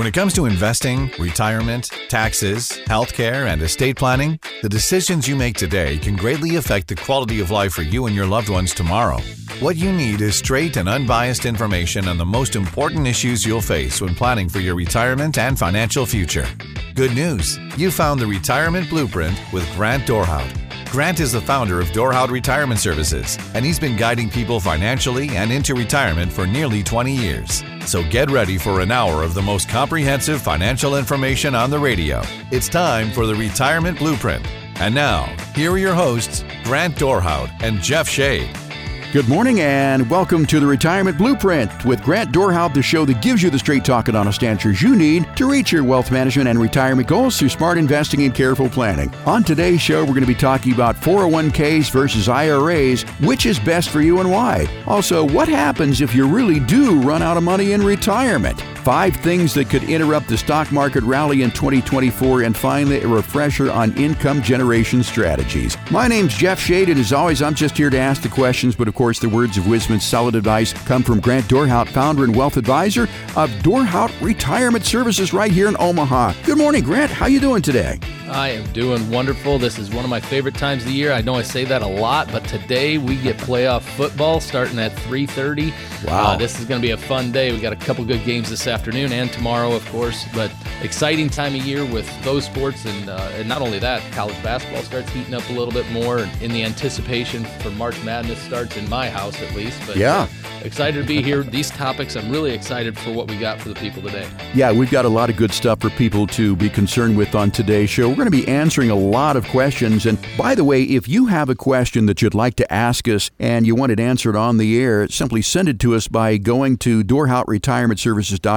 When it comes to investing, retirement, taxes, healthcare, and estate planning, the decisions you make today can greatly affect the quality of life for you and your loved ones tomorrow. What you need is straight and unbiased information on the most important issues you'll face when planning for your retirement and financial future. Good news! You found the Retirement Blueprint with Grant Dorhout. Grant is the founder of Dorhout Retirement Services, and he's been guiding people financially and into retirement for nearly 20 years. So get ready for an hour of the most comprehensive financial information on the radio. It's time for the Retirement Blueprint. And now, here are your hosts, Grant Dorhout and Jeff Shade. Good morning and welcome to the Retirement Blueprint with Grant Dorhout, the show that gives you the straight talk and honest answers you need to reach your wealth management and retirement goals through smart investing and careful planning. On today's show, we're going to be talking about 401ks versus IRAs, which is best for you and why. Also, what happens if you really do run out of money in retirement? Five things that could interrupt the stock market rally in 2024, and finally, a refresher on income generation strategies. My name's Jeff Shade, and as always, I'm just here to ask the questions, but of course, the words of wisdom and solid advice come from Grant Dorhout, founder and wealth advisor of Dorhout Retirement Services right here in Omaha. Good morning, Grant. How you doing today? I am doing wonderful. This is one of my favorite times of the year. I know I say that a lot, but today we get playoff football starting at 3:30. Wow. Uh, this is going to be a fun day. We got a couple good games this afternoon and tomorrow, of course, but exciting time of year with those sports and, uh, and not only that, college basketball starts heating up a little bit more in the anticipation for March Madness starts in my house at least. But yeah. Uh, excited to be here. These topics, I'm really excited for what we got for the people today. Yeah, we've got a lot of good stuff for people to be concerned with on today's show We're going to be answering a lot of questions. And by the way, if you have a question that you'd like to ask us and you want it answered on the air, simply send it to us by going to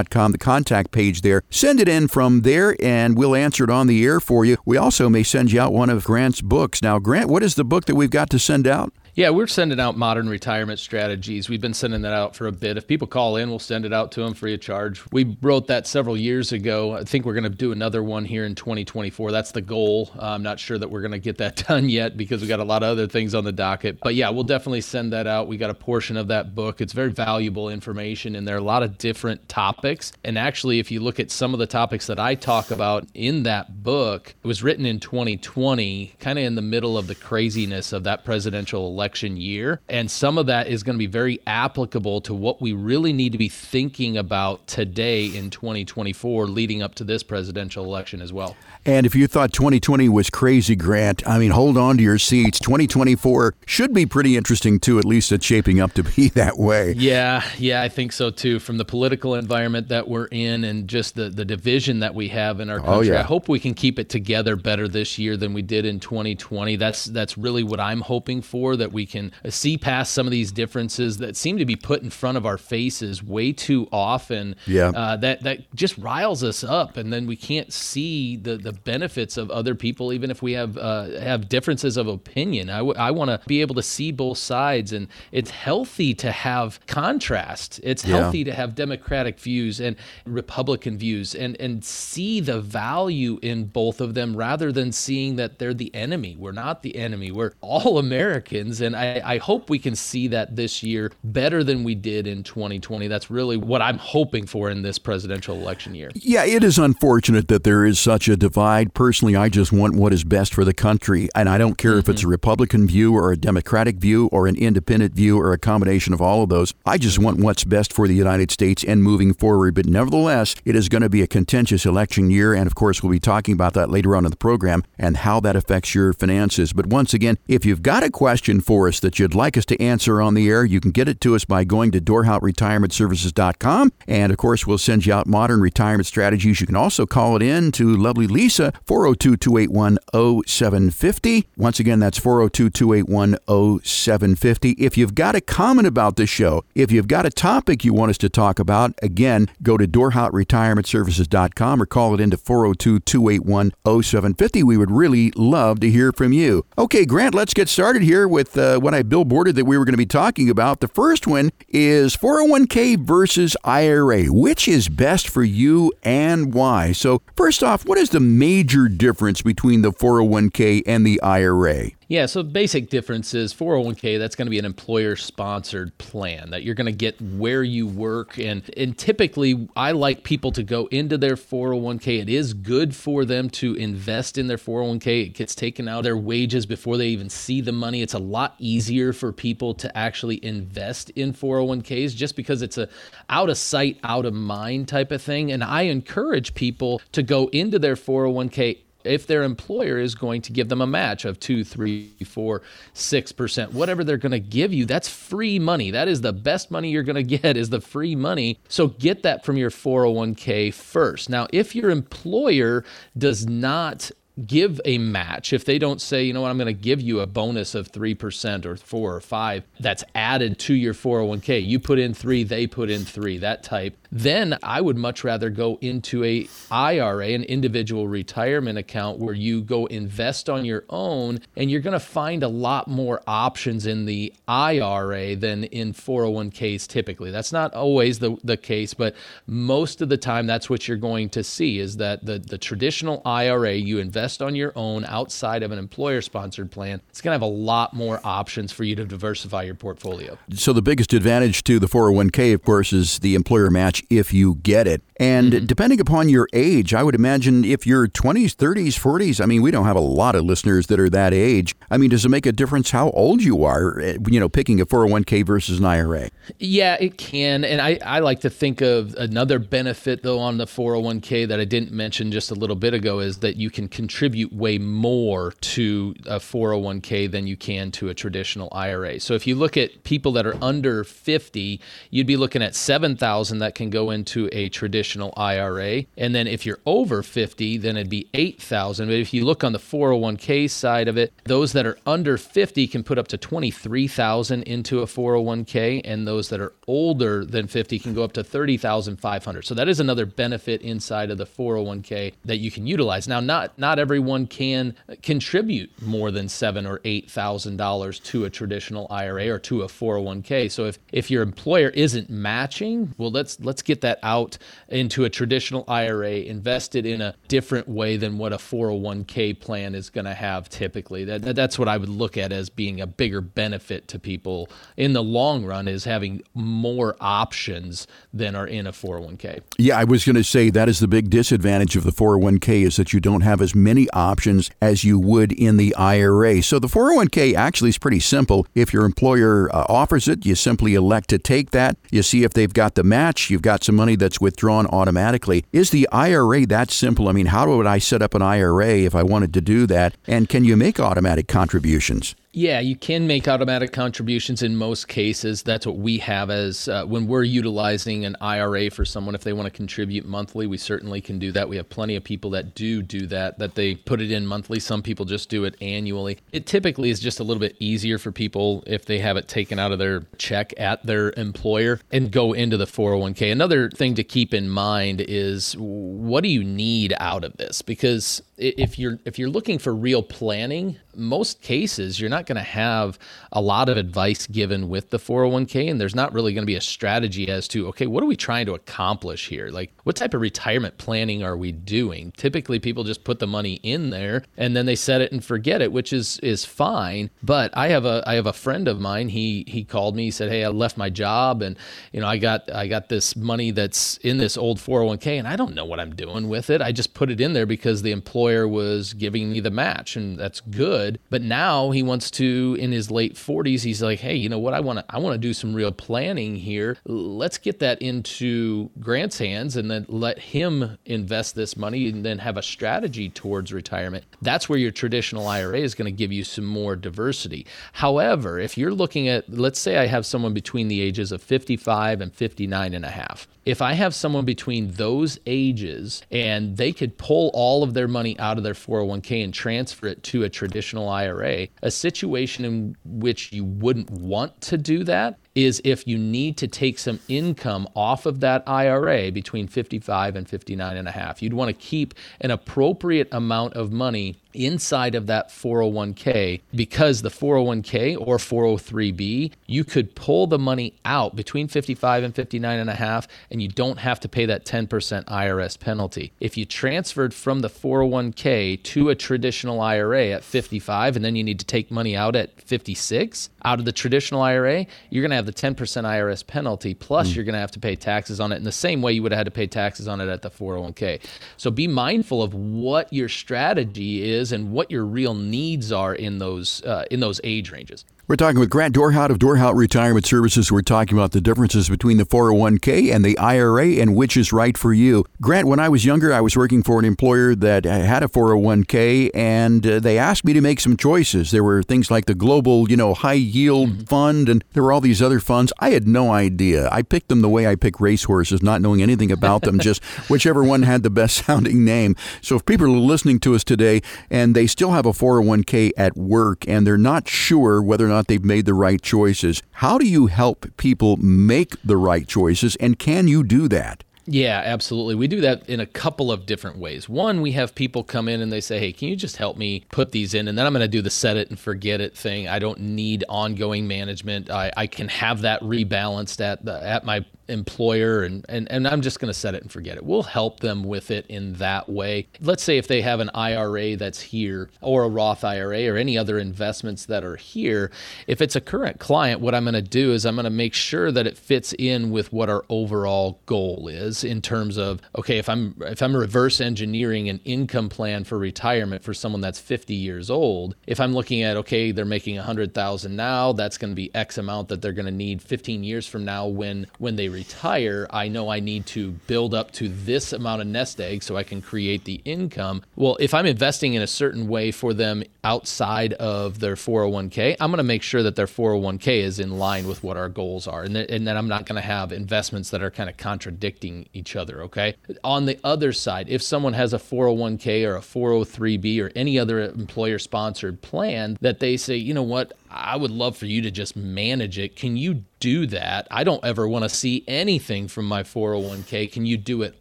The contact page there. Send it in from there and we'll answer it on the air for you. We also may send you out one of Grant's books. Now, Grant, what is the book that we've got to send out? Yeah, we're sending out modern retirement strategies. We've been sending that out for a bit. If people call in, we'll send it out to them free of charge. We wrote that several years ago. I think we're going to do another one here in 2024. That's the goal. Uh, I'm not sure that we're going to get that done yet because we got a lot of other things on the docket. But yeah, we'll definitely send that out. We got a portion of that book. It's very valuable information, and there are a lot of different topics. And actually, if you look at some of the topics that I talk about in that book, it was written in 2020, kind of in the middle of the craziness of that presidential election election year. And some of that is going to be very applicable to what we really need to be thinking about today in 2024 leading up to this presidential election as well. And if you thought 2020 was crazy, Grant, I mean, hold on to your seats. 2024 should be pretty interesting too, at least it's shaping up to be that way. Yeah, yeah, I think so too. From the political environment that we're in and just the, the division that we have in our oh, country, oh, yeah. I hope we can keep it together better this year than we did in 2020. That's that's really what I'm hoping for. That we can see past some of these differences that seem to be put in front of our faces way too often. Yeah, uh, that that just riles us up, and then we can't see the the benefits of other people, even if we have uh, have differences of opinion. I, w- I want to be able to see both sides, and it's healthy to have contrast. It's yeah. healthy to have Democratic views and Republican views, and and see the value in both of them rather than seeing that they're the enemy. We're not the enemy. We're all Americans, and I, I hope we can see that this year better than we did in 2020. That's really what I'm hoping for in this presidential election year. Yeah, it is unfortunate that there is such a divide. Personally, I just want what is best for the country. And I don't care mm-hmm. if it's a mm-hmm. Republican view or a Democratic view or an independent view or a combination of all of those. I just want what's best for the United States and moving forward. But nevertheless, it is going to be a contentious election year. And of course, we'll be talking about that later on in the program and how that affects your finances. But once again, if you've got a question for us that you'd like us to answer on the air, you can get it to us by going to dorhoutretirementservices.com. And of course, we'll send you out modern retirement strategies. You can also call it in to lovely Lisa Lisa, 402 281 0750. Once again, that's 402 281 0750. If you've got a comment about the show, if you've got a topic you want us to talk about, again, go to dorhoutretirementservices.com or call it into 402 281 0750. We would really love to hear from you. Okay, Grant, let's get started here with uh, Uh, what I billboarded that we were going to be talking about. The first one is 401k versus IRA. Which is best for you and why? So, first off, what is the major difference between the 401k and the IRA? Yeah, so basic difference is 401k, that's going to be an employer sponsored plan that you're going to get where you work. And, and typically, I like people to go into their 401k. It is good for them to invest in their 401k. It gets taken out of their wages before they even see the money. It's a lot easier for people to actually invest in 401ks just because it's a out of sight, out of mind type of thing. And I encourage people to go into their 401k if their employer is going to give them a match of two, three, four, six percent, whatever they're going to give you, that's free money. That is the best money you're going to get is the free money. So get that from your 401k first. Now, if your employer does not give a match if they don't say you know what i'm going to give you a bonus of 3% or 4 or 5 that's added to your 401k you put in 3 they put in 3 that type then i would much rather go into a ira an individual retirement account where you go invest on your own and you're going to find a lot more options in the ira than in 401ks typically. That's not always the, the case but most of the time that's what you're going to see is that the, the traditional ira you invest invest on your own outside of an employer sponsored plan, it's going to have a lot more options for you to diversify your portfolio. So, the biggest advantage to the 401k, of course, is the employer match if you get it. And mm-hmm. depending upon your age, I would imagine if you're 20s, 30s, 40s, I mean, we don't have a lot of listeners that are that age. I mean, does it make a difference how old you are, eh, you know, picking a 401k versus an IRA? Yeah, it can. And I, I like to think of another benefit, though, on the 401k that I didn't mention just a little bit ago is that you can contribute contribute way more to a 401k than you can to a traditional IRA. So if you look at people that are under 50, you'd be looking at 7,000 that can go into a traditional IRA. And then if you're over 50, then it'd be 8,000. But if you look on the 401k side of it, those that are under 50 can put up to 23,000 into a 401k and those that are older than 50 can go up to 30,500. So that is another benefit inside of the 401k that you can utilize. Now not not everyone can contribute more than seven or eight thousand dollars to a traditional IRA or to a 401k. So if if your employer isn't matching, well let's let's get that out into a traditional IRA, invested in a different way than what a 401k plan is going to have typically. That, that's what I would look at as being a bigger benefit to people in the long run is having more options than are in a 401k. Yeah, I was going to say that is the big disadvantage of the 401k is that you don't have as many many options as you would in the IRA. So the 401k actually is pretty simple. If your employer uh, offers it, you simply elect to take that. You see if they've got the match, you've got some money that's withdrawn automatically. Is the IRA that simple? I mean, how would I set up an IRA if I wanted to do that? And can you make automatic contributions? Yeah, you can make automatic contributions in most cases. That's what we have as uh, when we're utilizing an IRA for someone. If they want to contribute monthly, we certainly can do that. We have plenty of people that do do that, that they put it in monthly. Some people just do it annually. It typically is just a little bit easier for people if they have it taken out of their check at their employer and go into the 401k. Another thing to keep in mind is what do you need out of this? Because if you're if you're looking for real planning, most cases you're not going to have a lot of advice given with the 401k and there's not really going to be a strategy as to okay, what are we trying to accomplish here? Like what type of retirement planning are we doing? Typically people just put the money in there and then they set it and forget it, which is is fine, but I have a I have a friend of mine, he he called me, he said, "Hey, I left my job and you know, I got I got this money that's in this old 401k and I don't know what I'm doing with it. I just put it in there because the employer employer was giving me the match, and that's good. But now he wants to, in his late 40s, he's like, hey, you know what? I want to I want to do some real planning here. Let's get that into Grant's hands, and then let him invest this money, and then have a strategy towards retirement. That's where your traditional IRA is going to give you some more diversity. However, if you're looking at, let's say I have someone between the ages of 55 and 59 and a half if I have someone between those ages and they could pull all of their money out of their 401k and transfer it to a traditional IRA, a situation in which you wouldn't want to do that is if you need to take some income off of that IRA between 55 and 59 and a half. You'd want to keep an appropriate amount of money inside of that 401k because the 401k or 403b you could pull the money out between 55 and 59 and a half and you don't have to pay that 10% IRS penalty if you transferred from the 401k to a traditional IRA at 55 and then you need to take money out at 56 out of the traditional IRA you're going to have the 10% IRS penalty plus mm. you're going to have to pay taxes on it in the same way you would have had to pay taxes on it at the 401k so be mindful of what your strategy is is and what your real needs are in those uh, in those age ranges. We're talking with Grant Dorhout of Dorhout Retirement Services. We're talking about the differences between the 401k and the IRA and which is right for you. Grant, when I was younger, I was working for an employer that had a 401k and uh, they asked me to make some choices. There were things like the global, you know, high yield mm-hmm. fund and there were all these other funds. I had no idea. I picked them the way I pick racehorses, not knowing anything about them, just whichever one had the best sounding name. So if people are listening to us today and they still have a 401k at work and they're not sure whether or not they've made the right choices. How do you help people make the right choices, and can you do that? Yeah, absolutely. We do that in a couple of different ways. One, we have people come in and they say, Hey, can you just help me put these in? And then I'm going to do the set it and forget it thing. I don't need ongoing management. I, I can have that rebalanced at the, at my employer and, and, and I'm just going to set it and forget it. We'll help them with it in that way. Let's say if they have an IRA that's here or a Roth IRA or any other investments that are here, if it's a current client, what I'm going to do is I'm going to make sure that it fits in with what our overall goal is in terms of okay, if I'm if I'm reverse engineering an income plan for retirement for someone that's 50 years old, if I'm looking at okay, they're making 100,000 now, that's going to be X amount that they're going to need 15 years from now when when they retire, I know I need to build up to this amount of nest egg so I can create the income. Well, if I'm investing in a certain way for them outside of their 401k, I'm going to make sure that their 401k is in line with what our goals are. And, th- and then I'm not going to have investments that are kind of contradicting each other. Okay. On the other side, if someone has a 401k or a 403b or any other employer sponsored plan that they say, you know what, I would love for you to just manage it. Can you do that? I don't ever want to see anything from my 401k. Can you do it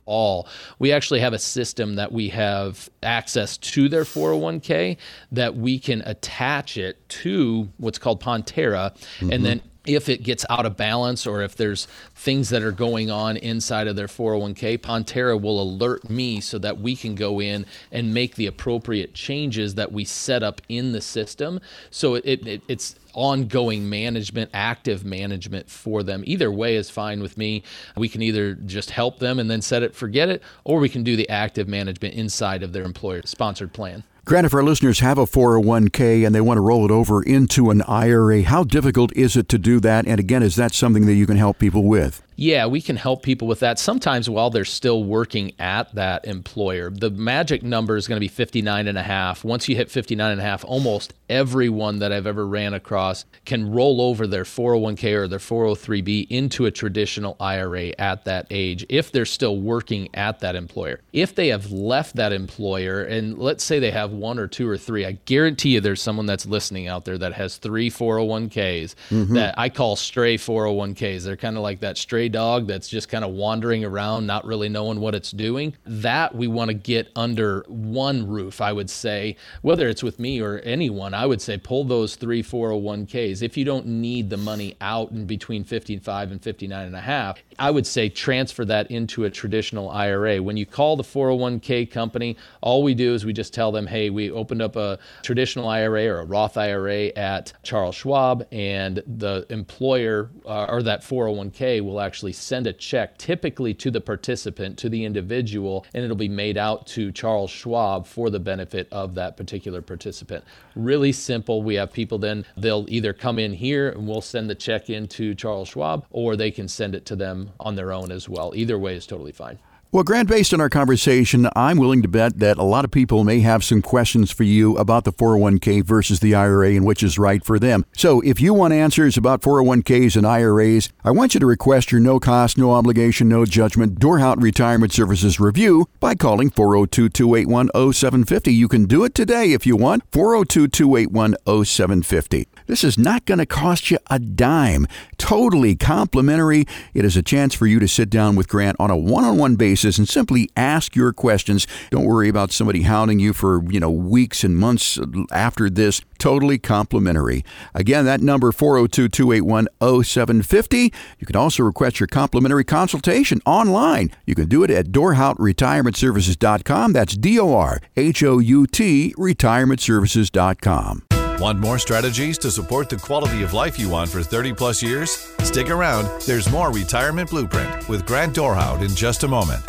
all? We actually have a system that we have access to their 401k that we can attach it to what's called Pontera mm-hmm. and then if it gets out of balance or if there's things that are going on inside of their 401k, Pontera will alert me so that we can go in and make the appropriate changes that we set up in the system. So it, it, it's ongoing management, active management for them. Either way is fine with me. We can either just help them and then set it, forget it, or we can do the active management inside of their employer sponsored plan. Grant, if our listeners have a 401k and they want to roll it over into an IRA, how difficult is it to do that? And again, is that something that you can help people with? Yeah, we can help people with that sometimes while they're still working at that employer. The magic number is going to be 59 and a half. Once you hit 59 and a half, almost everyone that I've ever ran across can roll over their 401k or their 403b into a traditional IRA at that age if they're still working at that employer. If they have left that employer and let's say they have one or two or three, I guarantee you there's someone that's listening out there that has three 401ks mm-hmm. that I call stray 401ks. They're kind of like that stray dog that's just kind of wandering around, not really knowing what it's doing. That we want to get under one roof, I would say, whether it's with me or anyone, I would say pull those three 401ks. If you don't need the money out in between 55 and 59 and a half, I would say transfer that into a traditional IRA. When you call the 401k company, all we do is we just tell them, hey, we opened up a traditional IRA or a Roth IRA at Charles Schwab, and the employer uh, or that 401k will actually actually send a check typically to the participant, to the individual, and it'll be made out to Charles Schwab for the benefit of that particular participant. Really simple. We have people then, they'll either come in here and we'll send the check in to Charles Schwab, or they can send it to them on their own as well. Either way is totally fine. Well, Grant, based on our conversation, I'm willing to bet that a lot of people may have some questions for you about the 401k versus the IRA and which is right for them. So if you want answers about 401ks and IRAs, I want you to request your no cost, no obligation, no judgment Dorhout Retirement Services review by calling 402 281 0750. You can do it today if you want. 402 281 0750. This is not going to cost you a dime. Totally complimentary. It is a chance for you to sit down with Grant on a one-on-one basis and simply ask your questions. Don't worry about somebody hounding you for, you know, weeks and months after this. Totally complimentary. Again, that number 402-281-0750. You can also request your complimentary consultation online. You can do it at dorhout.retirementservices.com. That's D O R H O U T retirementservices.com. Want more strategies to support the quality of life you want for 30 plus years? Stick around. There's more Retirement Blueprint with Grant Dorhout in just a moment.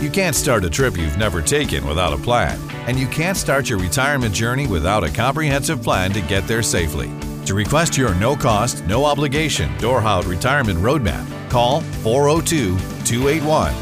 You can't start a trip you've never taken without a plan, and you can't start your retirement journey without a comprehensive plan to get there safely. To request your no cost, no obligation Dorhout Retirement Roadmap, call 402 281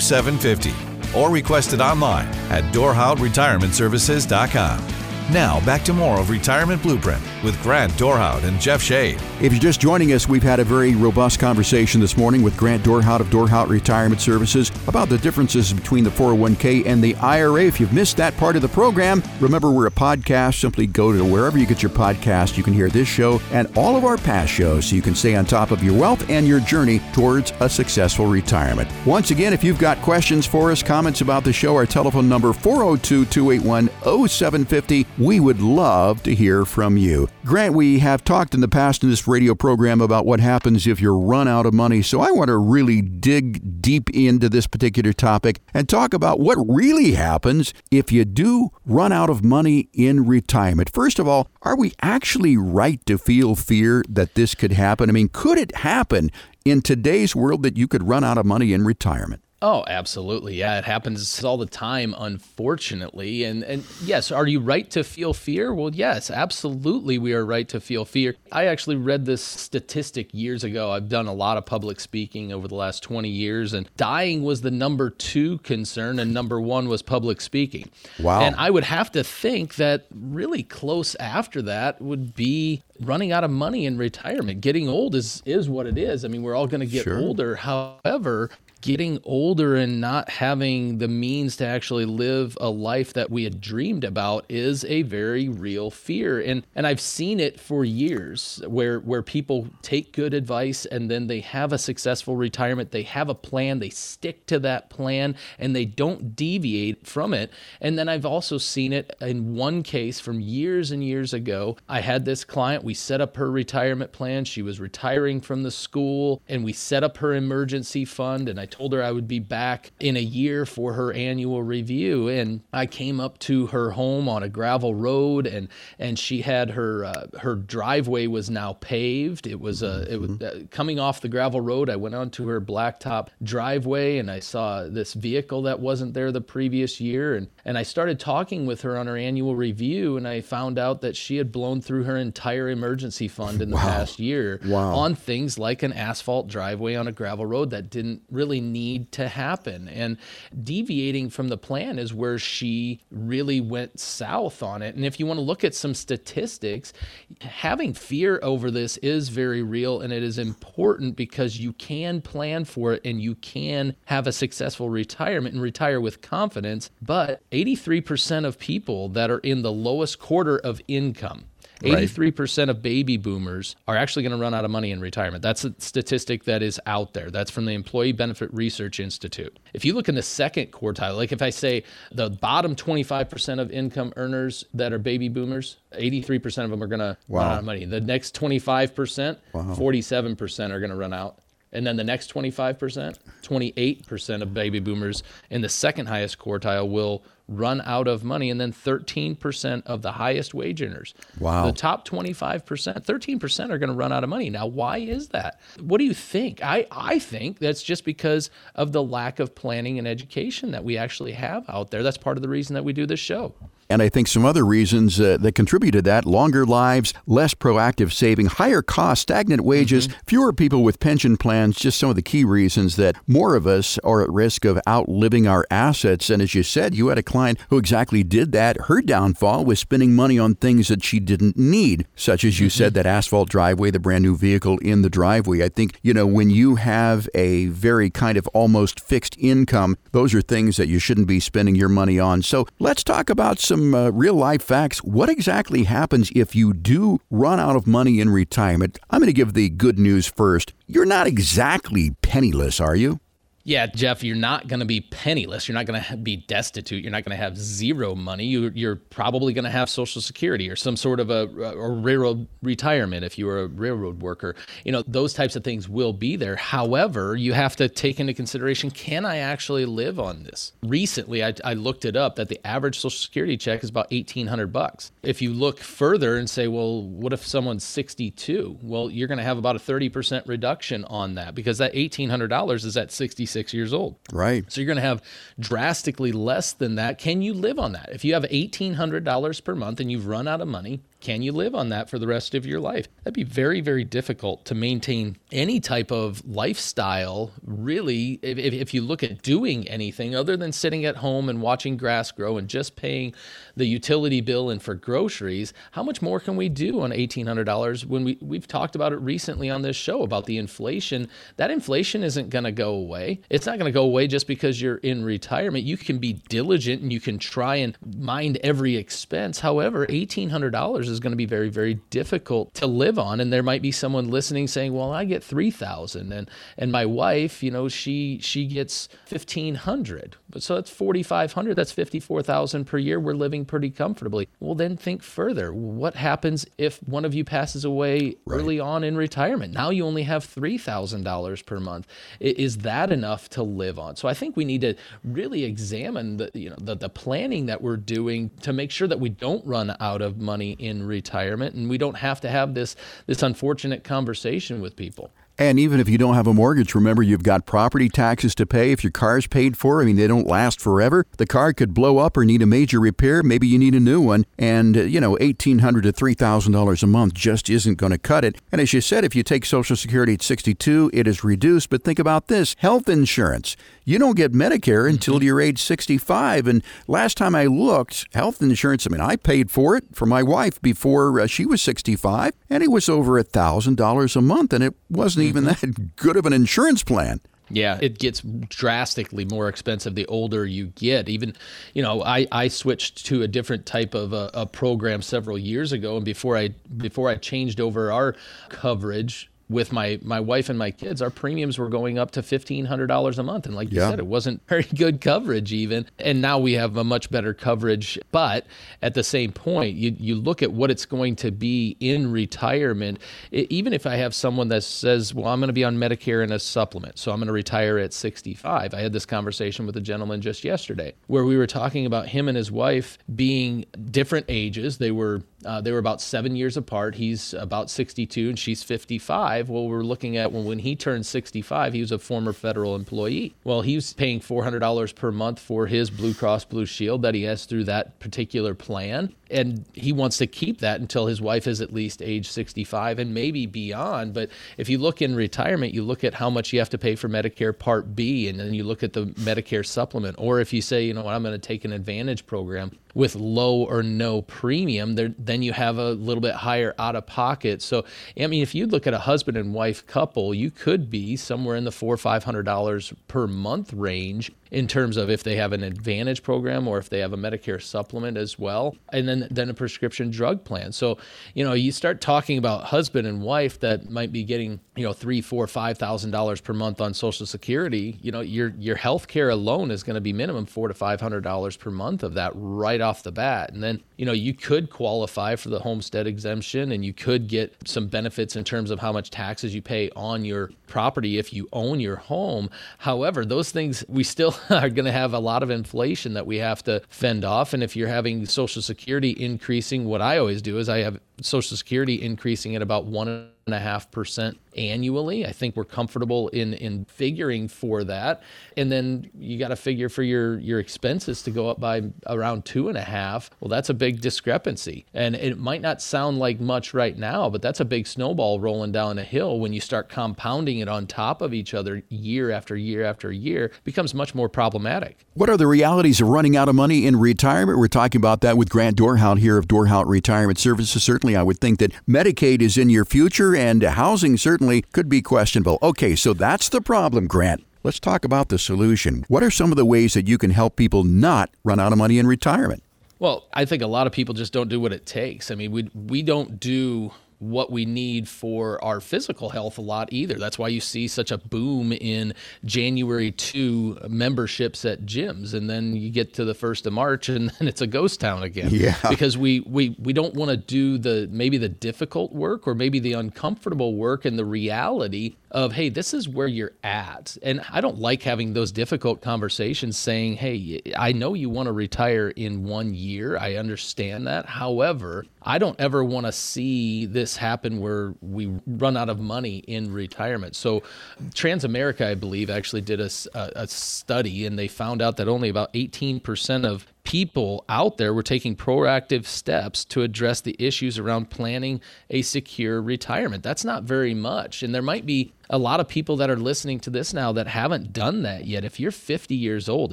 0750 or request it online at DorhoutRetirementServices.com. Now, back to more of Retirement Blueprint with Grant Dorhout and Jeff Shade. If you're just joining us, we've had a very robust conversation this morning with Grant Dorhout of Dorhout Retirement Services about the differences between the 401k and the IRA. If you've missed that part of the program, remember we're a podcast. Simply go to wherever you get your podcast. You can hear this show and all of our past shows so you can stay on top of your wealth and your journey towards a successful retirement. Once again, if you've got questions for us, comments about the show, our telephone number 402 281 0750 we would love to hear from you. Grant, we have talked in the past in this radio program about what happens if you're run out of money, so I want to really dig deep into this particular topic and talk about what really happens if you do run out of money in retirement. First of all, are we actually right to feel fear that this could happen? I mean, could it happen in today's world that you could run out of money in retirement? Oh, absolutely. Yeah, it happens all the time, unfortunately. And and yes, are you right to feel fear? Well, yes, absolutely we are right to feel fear. I actually read this statistic years ago. I've done a lot of public speaking over the last 20 years and dying was the number 2 concern and number 1 was public speaking. Wow. And I would have to think that really close after that would be running out of money in retirement. Getting old is is what it is. I mean, we're all going to get Sure. older. However, getting older and not having the means to actually live a life that we had dreamed about is a very real fear. And and I've seen it for years where where people take good advice and then they have a successful retirement, they have a plan, they stick to that plan and they don't deviate from it. And then I've also seen it in one case from years and years ago. I had this client, we set up her retirement plan. She was retiring from the school and we set up her emergency fund and I told her I would be back in a year for her annual review and I came up to her home on a gravel road and and she had her uh, her driveway was now paved. It was a it was uh, coming off the gravel road. I went onto her blacktop driveway and I saw this vehicle that wasn't there the previous year and and I started talking with her on her annual review and I found out that she had blown through her entire emergency fund in the past year Wow. on things like an asphalt driveway on a gravel road that didn't really need to happen. And deviating from the plan is where she really went south on it. And if you want to look at some statistics, having fear over this is very real and it is important because you can plan for it and you can have a successful retirement and retire with confidence. But 83% of people that are in the lowest quarter of income, Right. 83% of baby boomers are actually going to run out of money in retirement. That's a statistic that is out there. That's from the Employee Benefit Research Institute. If you look in the second quartile, like if I say the bottom 25% of income earners that are baby boomers, 83% of them are going to run out of money. The next 25%, 47% are going to run out. And then the next 25%, 28% of baby boomers in the second highest quartile will run out of money. And then 13% of the highest wage earners. Wow. The top 25%, 13% are going to run out of money. Now, why is that? What do you think? I, I think that's just because of the lack of planning and education that we actually have out there. That's part of the reason that we do this show. And I think some other reasons uh, that contribute to that longer lives, less proactive saving, higher costs, stagnant wages, fewer people with pension plans, just some of the key reasons that more of us are at risk of outliving our assets. And as you said, you had a client who exactly did that. Her downfall was spending money on things that she didn't need, such as you mm-hmm. said, that asphalt driveway, the brand new vehicle in the driveway. I think, you know, when you have a very kind of almost fixed income, those are things that you shouldn't be spending your money on. So let's talk about some uh, real life facts. What exactly happens if you do run out of money in retirement? I'm going to give the good news first. You're not exactly penniless, are you? Yeah, Jeff, you're not going to be penniless. You're not going to be destitute. You're not going to have zero money. You, you're probably going to have Social Security or some sort of a, a, railroad retirement if you were a railroad worker. You know, those types of things will be there. However, you have to take into consideration can I actually live on this? Recently, I, I looked it up that the average Social Security check is about 1800 bucks. If you look further and say, well, what if someone's 62? Well, you're going to have about a 30% reduction on that because that $1,800 is at 66 years old. Right. So you're going to have drastically less than that. Can you live on that? If you have $1,800 per month and you've run out of money, can you live on that for the rest of your life? That'd be very, very difficult to maintain any type of lifestyle, really, if, if, you look at doing anything other than sitting at home and watching grass grow and just paying the utility bill and for groceries. How much more can we do on $1,800 when we, we've talked about it recently on this show about the inflation? That inflation isn't going to go away. It's not going to go away just because you're in retirement. You can be diligent and you can try and mind every expense. However, $1,800 is going to be very, very difficult to live on. And there might be someone listening saying, well, I get 3000 and, and my wife, you know, she, she gets 1500 but so that's 4500 that's 54000 per year. We're living pretty comfortably. Well, then think further. What happens if one of you passes away right. early on in retirement? Now you only have $3,000 per month. Is that enough to live on? So I think we need to really examine the, you know, the, the planning that we're doing to make sure that we don't run out of money in retirement and we don't have to have this this unfortunate conversation with people. And even if you don't have a mortgage, remember you've got property taxes to pay if your car's paid for. I mean, they don't last forever. The car could blow up or need a major repair. Maybe you need a new one. And, uh, you know, 1,800 to $3,000 a month just isn't going to cut it. And as you said, if you take Social Security at 62, it is reduced. But think about this health insurance. You don't get Medicare until mm-hmm. you're age 65. And last time I looked, health insurance, I mean, I paid for it for my wife before uh, she was 65, and it was over $1,000 a month. And it wasn't even mm-hmm. that good of an insurance plan. Yeah, it gets drastically more expensive the older you get. Even, you know, I, I switched to a different type of a, a program several years ago, and before I before I changed over our coverage, with my my wife and my kids, our premiums were going up to fifteen hundred dollars a month, and like you said, it wasn't very good coverage even. And now we have a much better coverage, but at the same point, you you look at what it's going to be in retirement. It, even if I have someone that says, "Well, I'm going to be on Medicare and a supplement, so I'm going to retire at 65," I had this conversation with a gentleman just yesterday where we were talking about him and his wife being different ages. They were uh, they were about seven years apart. He's about 62 and she's 55. Well, we're looking at when, when he turned 65, he was a former federal employee. Well, he was paying $400 per month for his Blue Cross Blue Shield that he has through that particular plan and he wants to keep that until his wife is at least age 65 and maybe beyond. But if you look in retirement, you look at how much you have to pay for Medicare Part B, and then you look at the Medicare supplement. Or if you say, you know what, I'm going to take an Advantage program with low or no premium, there, then you have a little bit higher out of pocket. So, I mean, if you look at a husband and wife couple, you could be somewhere in the four or five hundred dollars per month range in terms of if they have an advantage program or if they have a Medicare supplement as well, and then then a prescription drug plan. So, you know, you start talking about husband and wife that might be getting, you know, three, four, five thousand dollars per month on Social Security. You know, your your health care alone is going to be minimum four to five hundred dollars per month of that right off the bat. And then, you know, you could qualify for the homestead exemption and you could get some benefits in terms of how much taxes you pay on your property if you own your home. However, those things we still are going to have a lot of inflation that we have to fend off. And if you're having Social Security increasing, what I always do is I have Social Security increasing at about one and a half percent annually. I think we're comfortable in in figuring for that. And then you got to figure for your your expenses to go up by around two and a half. Well, that's a big discrepancy. And it might not sound like much right now, but that's a big snowball rolling down a hill when you start compounding it on top of each other year after year after year becomes much more problematic. What are the realities of running out of money in retirement? We're talking about that with Grant Dorhout here of Dorhout Retirement Services. Certainly, I would think that Medicaid is in your future and housing certainly could be questionable. Okay, so that's the problem, Grant. Let's talk about the solution. What are some of the ways that you can help people not run out of money in retirement? Well, I think a lot of people just don't do what it takes. I mean, we we don't do what we need for our physical health a lot either. That's why you see such a boom in January 2 memberships at gyms and then you get to the 1st of March and then it's a ghost town again. Yeah. Because we we we don't want to do the maybe the difficult work or maybe the uncomfortable work and the reality of hey this is where you're at and i don't like having those difficult conversations saying hey i know you want to retire in one year i understand that however i don't ever want to see this happen where we run out of money in retirement so transamerica i believe actually did a, a study and they found out that only about 18% of people out there were taking proactive steps to address the issues around planning a secure retirement. That's not very much. And there might be a lot of people that are listening to this now that haven't done that yet. If you're 50 years old,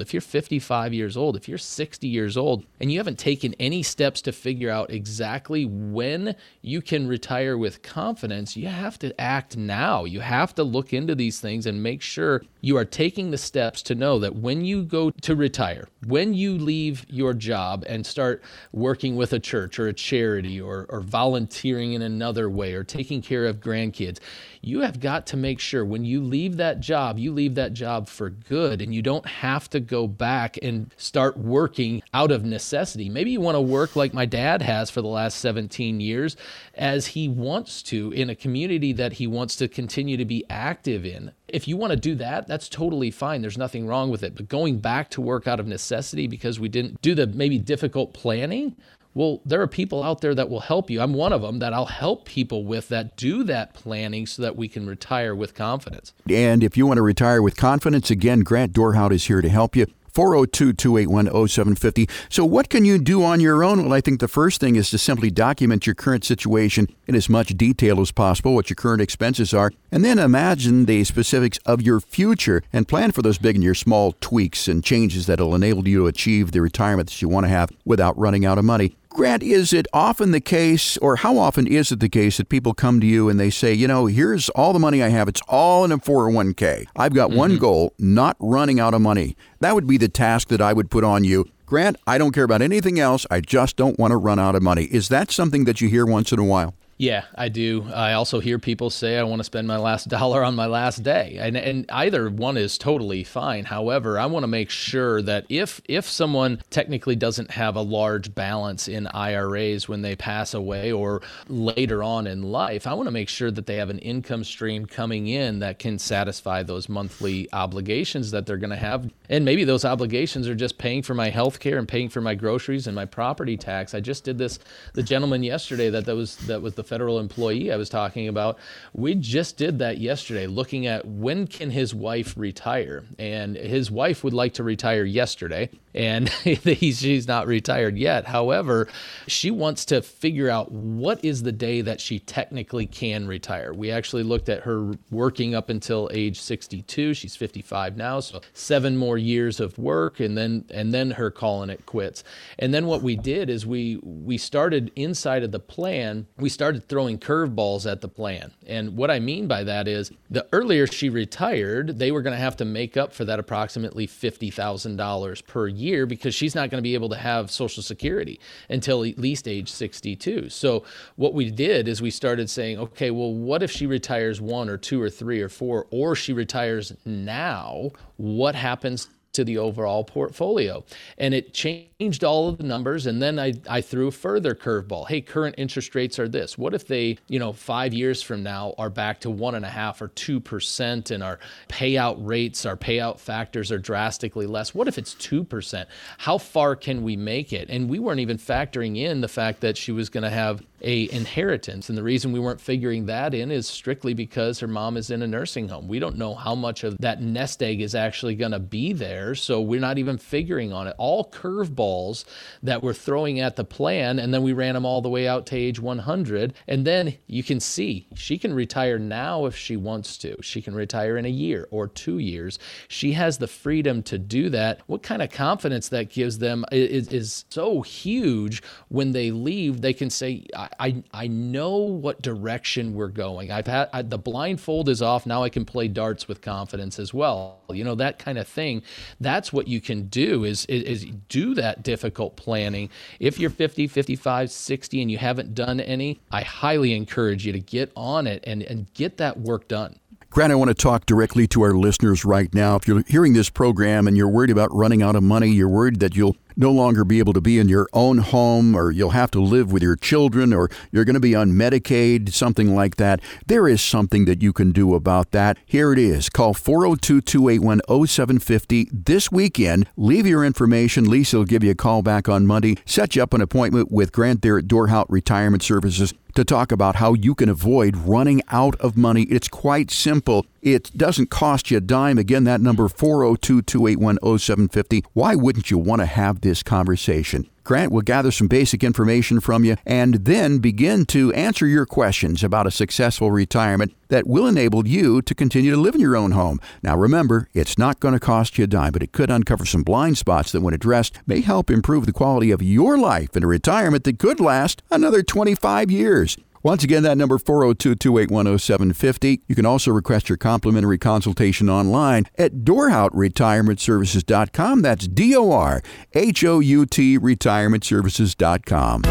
if you're 55 years old, if you're 60 years old, and you haven't taken any steps to figure out exactly when you can retire with confidence, you have to act now. You have to look into these things and make sure you are taking the steps to know that when you go to retire, when you leave your job and start working with a church or a charity or, or volunteering in another way or taking care of grandkids, you have got to make sure when you leave that job, you leave that job for good and you don't have to go back and start working out of necessity. Maybe you want to work like my dad has for the last 17 years as he wants to in a community that he wants to continue to be active in. If you want to do that, that's totally fine. There's nothing wrong with it. But going back to work out of necessity because we didn't do the maybe difficult planning, well, there are people out there that will help you. I'm one of them that I'll help people with that do that planning so that we can retire with confidence. And if you want to retire with confidence, again, Grant Dorhout is here to help you. 402 281 0750. So, what can you do on your own? Well, I think the first thing is to simply document your current situation in as much detail as possible, what your current expenses are, and then imagine the specifics of your future and plan for those big and your small tweaks and changes that will enable you to achieve the retirement that you want to have without running out of money. Grant, is it often the case, or how often is it the case that people come to you and they say, you know, here's all the money I have, it's all in a 401k. I've got mm-hmm. one goal, not running out of money. That would be the task that I would put on you. Grant, I don't care about anything else. I just don't want to run out of money. Is that something that you hear once in a while? Yeah, I do. I also hear people say I want to spend my last dollar on my last day. And and either one is totally fine. However, I want to make sure that if if someone technically doesn't have a large balance in IRAs when they pass away or later on in life, I want to make sure that they have an income stream coming in that can satisfy those monthly obligations that they're going to have. And maybe those obligations are just paying for my health care and paying for my groceries and my property tax. I just did this the gentleman yesterday that that was that was the federal employee I was talking about, we just did that yesterday, looking at when can his wife retire, and his wife would like to retire yesterday, and she's not retired yet. However, she wants to figure out what is the day that she technically can retire. We actually looked at her working up until age 62. She's 55 now, so seven more years of work, and then and then her calling it quits. And then what we did is we we started inside of the plan. We started throwing curveballs at the plan. And what I mean by that is the earlier she retired, they were going to have to make up for that approximately $50,000 per year because she's not going to be able to have Social Security until at least age 62. So what we did is we started saying, okay, well, what if she retires one or two or three or four, or she retires now? What happens to the overall portfolio. And it changed all of the numbers. And then I, I threw a further curveball. Hey, current interest rates are this. What if they, you know, five years from now are back to one and a half or two percent and our payout rates, our payout factors are drastically less? What if it's two percent? How far can we make it? And we weren't even factoring in the fact that she was going to have a inheritance. And the reason we weren't figuring that in is strictly because her mom is in a nursing home. We don't know how much of that nest egg is actually going to be there. So we're not even figuring on it. All curveballs that we're throwing at the plan. And then we ran them all the way out to age 100. And then you can see she can retire now if she wants to. She can retire in a year or two years. She has the freedom to do that. What kind of confidence that gives them is, is so huge when they leave. They can say, I, I, I know what direction we're going. I've had I, the blindfold is off. Now I can play darts with confidence as well. You know, that kind of thing. That's what you can do is, is, is do that difficult planning. If you're 50, 55, 60, and you haven't done any, I highly encourage you to get on it and, and get that work done. Grant, I want to talk directly to our listeners right now. If you're hearing this program and you're worried about running out of money, you're worried that you'll no longer be able to be in your own home or you'll have to live with your children or you're going to be on Medicaid, something like that, there is something that you can do about that. Here it is. Call 402 281 0750 this weekend. Leave your information. Lisa will give you a call back on Monday. Set you up an appointment with Grant there at Dorhout Retirement Services to talk about how you can avoid running out of money. It's quite simple. It doesn't cost you a dime. Again, that number 402 281 0750. Why wouldn't you want to have this conversation? Grant will gather some basic information from you and then begin to answer your questions about a successful retirement that will enable you to continue to live in your own home. Now, remember, it's not going to cost you a dime, but it could uncover some blind spots that, when addressed, may help improve the quality of your life in a retirement that could last another 25 years. Once again, that number 402-281-0750. You can also request your complimentary consultation online at dorhoutretirementservices.com. That's D-O-R-H-O-U-T retirementservices.com.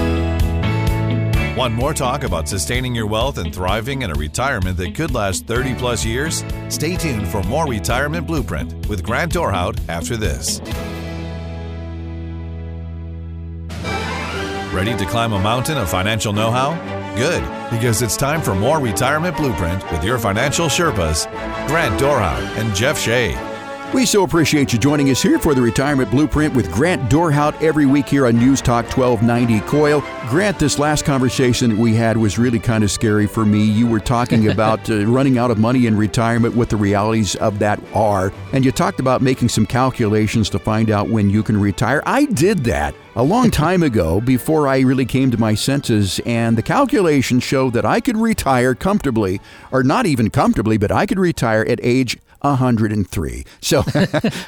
Want more talk about sustaining your wealth and thriving in a retirement that could last 30 plus years? Stay tuned for more Retirement Blueprint with Grant Dorhout after this. Ready to climb a mountain of financial know how? Good, because it's time for more Retirement Blueprint with your financial Sherpas, Grant Dorhout and Jeff Shea. We so appreciate you joining us here for the Retirement Blueprint with Grant Dorhout every week here on News Talk 1290 KOIL. Grant, this last conversation that we had was really kind of scary for me. You were talking about uh, running out of money in retirement, what the realities of that are, and you talked about making some calculations to find out when you can retire. I did that a long time ago before I really came to my senses, and the calculations showed that I could retire comfortably, or not even comfortably, but I could retire at age 103. So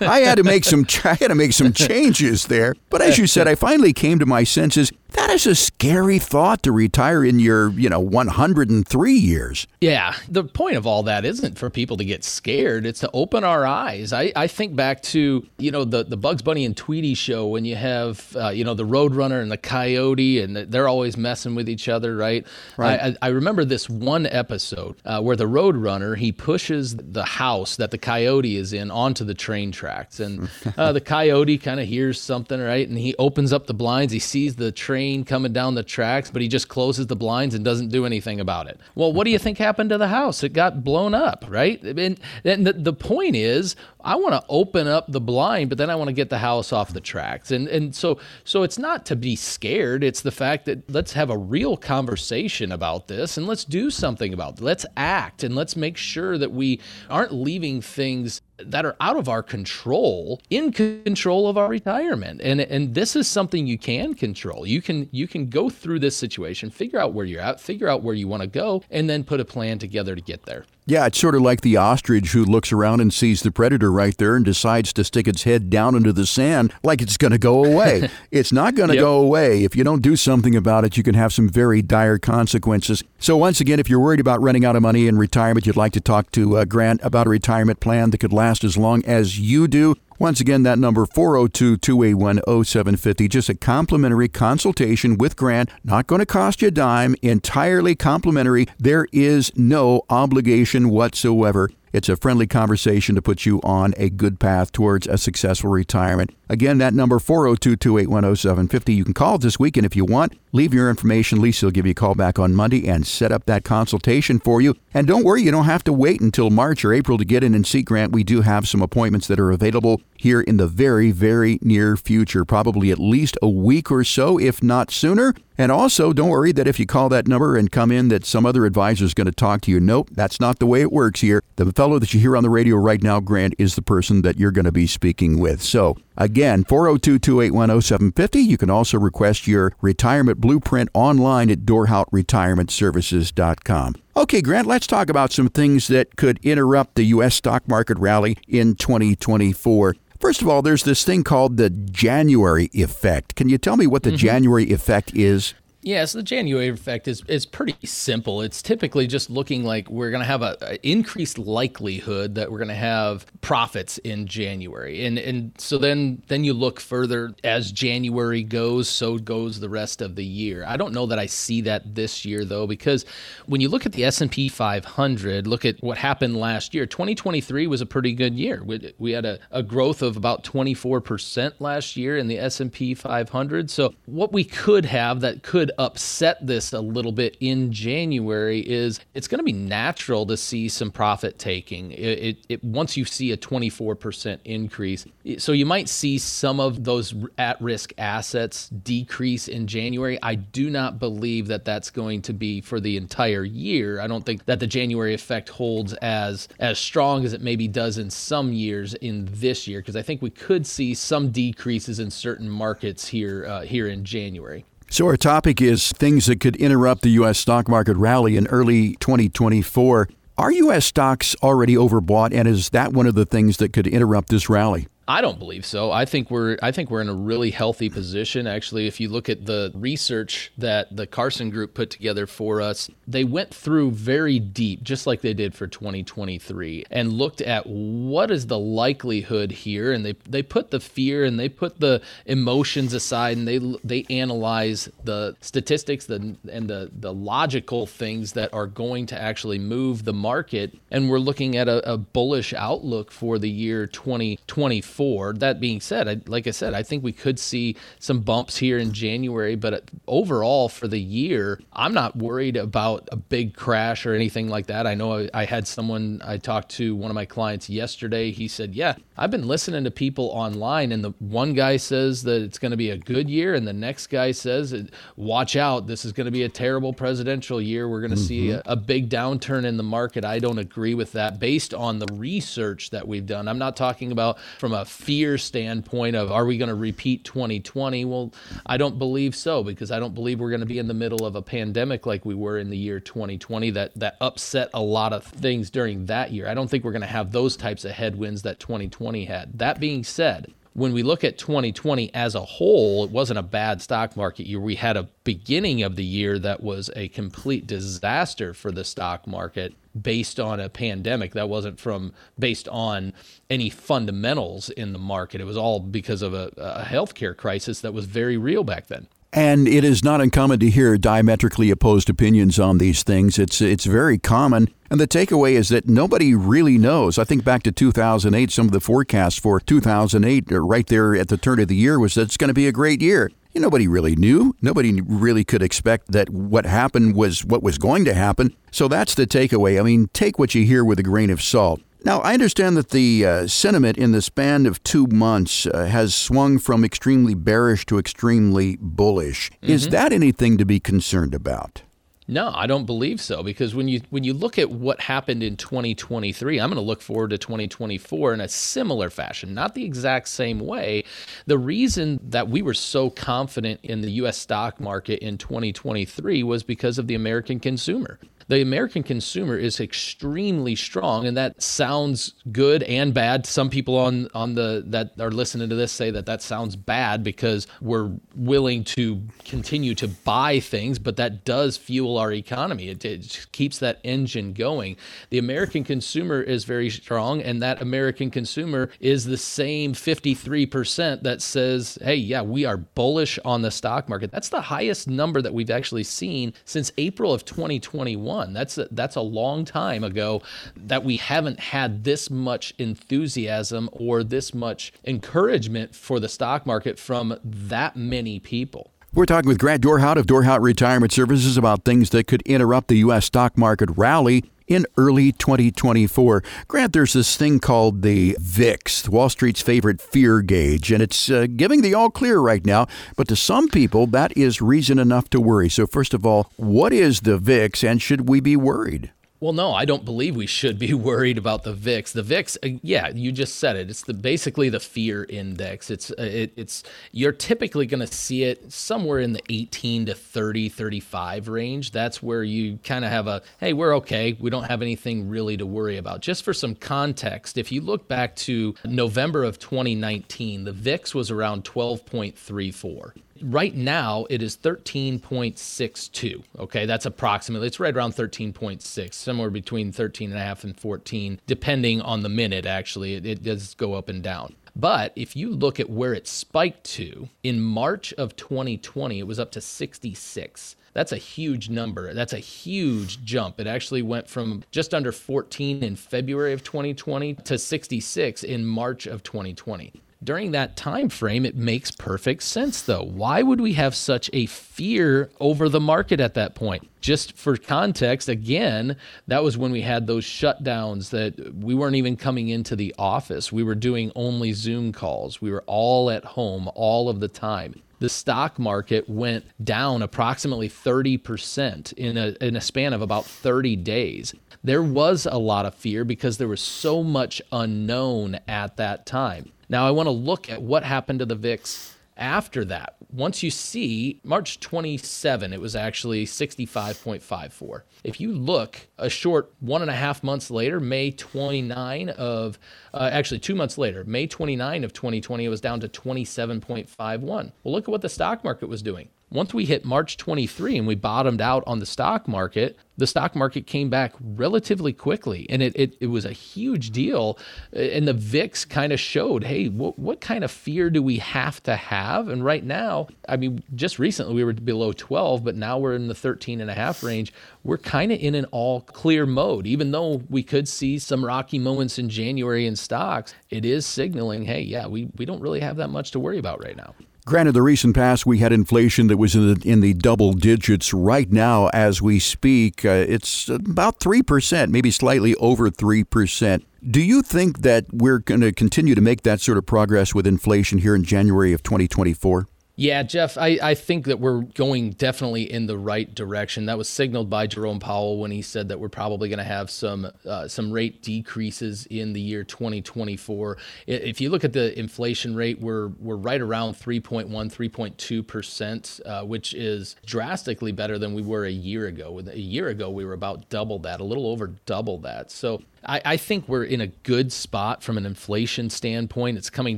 I had to make some I had to make some changes there. But as you said, I finally came to my senses. That is a scary thought to retire in your, you know, 103 years. Yeah. The point of all that isn't for people to get scared. It's to open our eyes. I, I think back to, you know, the, the Bugs Bunny and Tweety show when you have, uh, you know, the Roadrunner and the Coyote and they're always messing with each other, right? Right. I, I remember this one episode uh, where the Roadrunner, he pushes the house that the Coyote is in onto the train tracks. And uh, the Coyote kind of hears something, right? And he opens up the blinds. He sees the train coming down the tracks, but he just closes the blinds and doesn't do anything about it. Well, what do you think happened to the house? It got blown up, right? And, and the, the point is, I want to open up the blind, but then I want to get the house off the tracks. And and so so it's not to be scared. It's the fact that let's have a real conversation about this and let's do something about it. Let's act and let's make sure that we aren't leaving things that are out of our control in control of our retirement and and this is something you can control you can you can go through this situation figure out where you're at figure out where you want to go and then put a plan together to get there yeah, it's sort of like the ostrich who looks around and sees the predator right there and decides to stick its head down into the sand like it's going to go away. it's not going to yep. go away. If you don't do something about it, you can have some very dire consequences. So, once again, if you're worried about running out of money in retirement, you'd like to talk to uh, Grant about a retirement plan that could last as long as you do, once again, that number 402 281 0750. Just a complimentary consultation with Grant. Not going to cost you a dime, entirely complimentary. There is no obligation whatsoever. It's a friendly conversation to put you on a good path towards a successful retirement. Again, that number 402-281-0750. You can call this weekend if you want. Leave your information. Lisa will give you a call back on Monday and set up that consultation for you. And don't worry, you don't have to wait until March or April to get in and see Grant. We do have some appointments that are available here in the very, very near future, probably at least a week or so, if not sooner. And also, don't worry that if you call that number and come in, that some other advisor is going to talk to you. Nope, that's not the way it works here. The fellow that you hear on the radio right now, Grant, is the person that you're going to be speaking with. So, again, 402 281 0750. You can also request your retirement blueprint online at dorhoutretirementservices.com. Okay, Grant, let's talk about some things that could interrupt the U.S. stock market rally in 2024. First of all, there's this thing called the January effect. Can you tell me what the mm-hmm. January effect is? Yeah, so the January effect is, is pretty simple. It's typically just looking like we're going to have an increased likelihood that we're going to have profits in January. And and so then then you look further as January goes, so goes the rest of the year. I don't know that I see that this year though because when you look at the S&P 500, look at what happened last year. 2023 was a pretty good year. We, we had a, a growth of about 24% last year in the S&P 500. So what we could have that could upset this a little bit in January is it's going to be natural to see some profit taking. It, it, it, once you see a 24% increase, so you might see some of those at-risk assets decrease in January. I do not believe that that's going to be for the entire year. I don't think that the January effect holds as as strong as it maybe does in some years in this year because I think we could see some decreases in certain markets here uh, here in January. So, our topic is things that could interrupt the U.S. stock market rally in early 2024. Are U.S. stocks already overbought, and is that one of the things that could interrupt this rally? I don't believe so. I think we're I think we're in a really healthy position. Actually, if you look at the research that the Carson Group put together for us, they went through very deep, just like they did for 2023, and looked at what is the likelihood here, and they they put the fear and they put the emotions aside, and they they analyze the statistics the, and the the logical things that are going to actually move the market, and we're looking at a, a bullish outlook for the year 2024 That being said, I, like I said, I think we could see some bumps here in January, but overall for the year, I'm not worried about a big crash or anything like that. I know I, I had someone, I talked to one of my clients yesterday. He said, Yeah, I've been listening to people online, and the one guy says that it's going to be a good year, and the next guy says, Watch out, this is going to be a terrible presidential year. We're going to mm-hmm. see a, a big downturn in the market. I don't agree with that based on the research that we've done. I'm not talking about from a fear standpoint of are we going to repeat 2020? Well, I don't believe so because I don't believe we're going to be in the middle of a pandemic like we were in the year 2020 that that upset a lot of things during that year. I don't think we're going to have those types of headwinds that 2020 had. That being said, when we look at 2020 as a whole, it wasn't a bad stock market year. We had a beginning of the year that was a complete disaster for the stock market based on a pandemic. That wasn't from based on any fundamentals in the market. It was all because of a, a healthcare crisis that was very real back then. And it is not uncommon to hear diametrically opposed opinions on these things. It's it's very common. And the takeaway is that nobody really knows. I think back to 2008, some of the forecasts for 2008, uh, right there at the turn of the year, was that it's going to be a great year. Nobody really knew. Nobody really could expect that what happened was what was going to happen. So that's the takeaway. I mean, take what you hear with a grain of salt. Now, I understand that the uh, sentiment in the span of two months uh, has swung from extremely bearish to extremely bullish. Mm-hmm. Is that anything to be concerned about? No, I don't believe so because when you when you look at what happened in 2023, I'm going to look forward to 2024 in a similar fashion, not the exact same way. The reason that we were so confident in the US stock market in 2023 was because of the American consumer the American consumer is extremely strong, and that sounds good and bad. Some people on on the that are listening to this say that that sounds bad because we're willing to continue to buy things, but that does fuel our economy. It, it keeps that engine going. The American consumer is very strong, and that American consumer is the same 53% that says, "Hey, yeah, we are bullish on the stock market." That's the highest number that we've actually seen since April of 2021. That's a, that's a long time ago that we haven't had this much enthusiasm or this much encouragement for the stock market from that many people. We're talking with Grant Dorhout of Dorhout Retirement Services about things that could interrupt the U.S. stock market rally in early 2024. Grant, there's this thing called the VIX, Wall Street's favorite fear gauge, and it's uh, giving the all clear right now. But to some people, that is reason enough to worry. So, first of all, what is the VIX, and should we be worried? Well, no, I don't believe we should be worried about the VIX. The VIX, uh, yeah, you just said it. It's the basically the fear index. It's uh, it, it's you're typically going to see it somewhere in the 18 to 30, 35 range. That's where you kind of have a hey, we're okay. We don't have anything really to worry about. Just for some context, if you look back to November of 2019, the VIX was around 12.34 right now it is 13.62 okay that's approximately it's right around 13.6 somewhere between 13 and a half and 14 depending on the minute actually it, it does go up and down but if you look at where it spiked to in March of 2020, it was up to 66. That's a huge number. That's a huge jump. It actually went from just under 14 in February of 2020 to 66 in March of 2020 during that time frame it makes perfect sense though. Why would we have such a fear over the market at that point? Just for context again that was when we had those shutdowns that we weren't even coming into the office. We were doing only zoom calls. We were all at home all of the time. The stock market went down approximately 30% in a, in a span of about 30 days. There was a lot of fear because there was so much unknown at that time. Now, I want to look at what happened to the VIX after that. Once you see March 27, it was actually 65.54. If you look a short one and a half months later, May 29 of, uh, actually two months later, May 29 of 2020, it was down to 27.51. Well, look at what the stock market was doing. Once we hit March 23 and we bottomed out on the stock market, the stock market came back relatively quickly and it, it, it was a huge deal. Uh, and the VIX kind of showed hey, what, what kind of fear do we have to have? And right now, I mean, just recently we were below 12, but now we're in the 13 and a half range. We're kind of in an all clear mode. Even though we could see some rocky moments in January in stocks, it is signaling hey, yeah, we, we don't really have that much to worry about right now. Granted, the recent past we had inflation that was in the, in the double digits. Right now, as we speak, uh, it's about 3%, maybe slightly over 3%. Do you think that we're going to continue to make that sort of progress with inflation here in January of 2024? Yeah, Jeff, I, I think that we're going definitely in the right direction. That was signaled by Jerome Powell when he said that we're probably going to have some uh, some rate decreases in the year 2024. If you look at the inflation rate, we're we're right around 3.1, 3.2 percent, uh, which is drastically better than we were a year ago. A year ago, we were about double that, a little over double that. So I, I, think we're in a good spot from an inflation standpoint. It's coming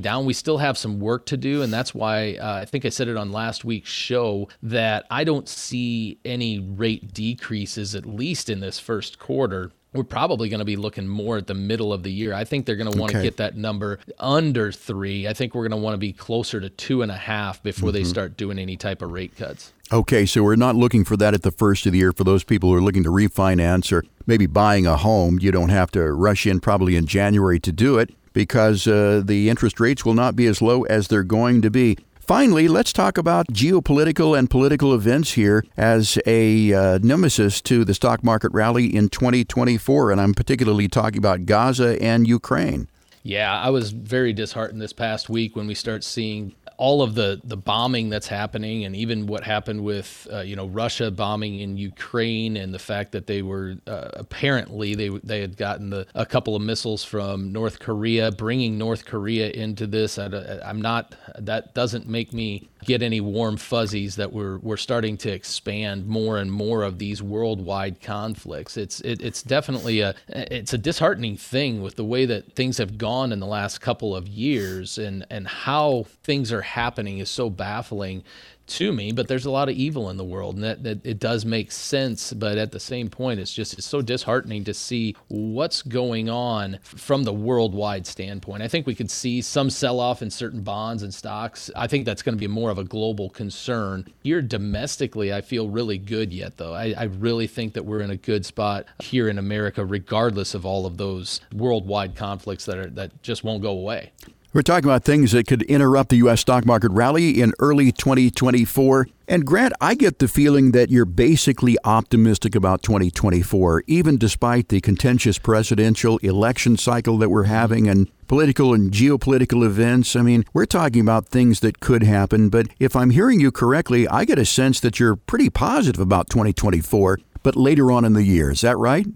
down. We still have some work to do, and that's why uh, I think I said it on last week's show that I don't see any rate decreases, at least in this first quarter we're probably going to be looking more at the middle of the year. I think they're going to want to get that number under three. I think we're going to want to be closer to two and a half before mm-hmm. they start doing any type of rate cuts. Okay, so we're not looking for that at the first of the year. For those people who are looking to refinance or maybe buying a home, you don't have to rush in probably in January to do it because uh, the interest rates will not be as low as they're going to be. Finally, let's talk about geopolitical and political events here as a uh, nemesis to the stock market rally in 2024. And I'm particularly talking about Gaza and Ukraine. Yeah, I was very disheartened this past week when we start seeing all of the the bombing that's happening, and even what happened with uh, you know Russia bombing in Ukraine, and the fact that they were uh, apparently they they had gotten the a couple of missiles from North Korea, bringing North Korea into this. I, I'm not that doesn't make me get any warm fuzzies that we're we're starting to expand more and more of these worldwide conflicts. It's it, it's definitely a it's a disheartening thing with the way that things have gone in the last couple of years and and how things are happening is so baffling to me, but there's a lot of evil in the world, and that, that, it does make sense. But at the same point, it's just it's so disheartening to see what's going on from the worldwide standpoint. I think we could see some sell off in certain bonds and stocks. I think that's going to be more of a global concern. Here domestically, I feel really good yet, though. I, I really think that we're in a good spot here in America, regardless of all of those worldwide conflicts that are that just won't go away. We're talking about things that could interrupt the U.S. stock market rally in early 2024. And Grant, I get the feeling that you're basically optimistic about 2024, even despite the contentious presidential election cycle that we're having and political and geopolitical events. I mean, we're talking about things that could happen, but if I'm hearing you correctly, I get a sense that you're pretty positive about 2024, but later on in the year. Is that right?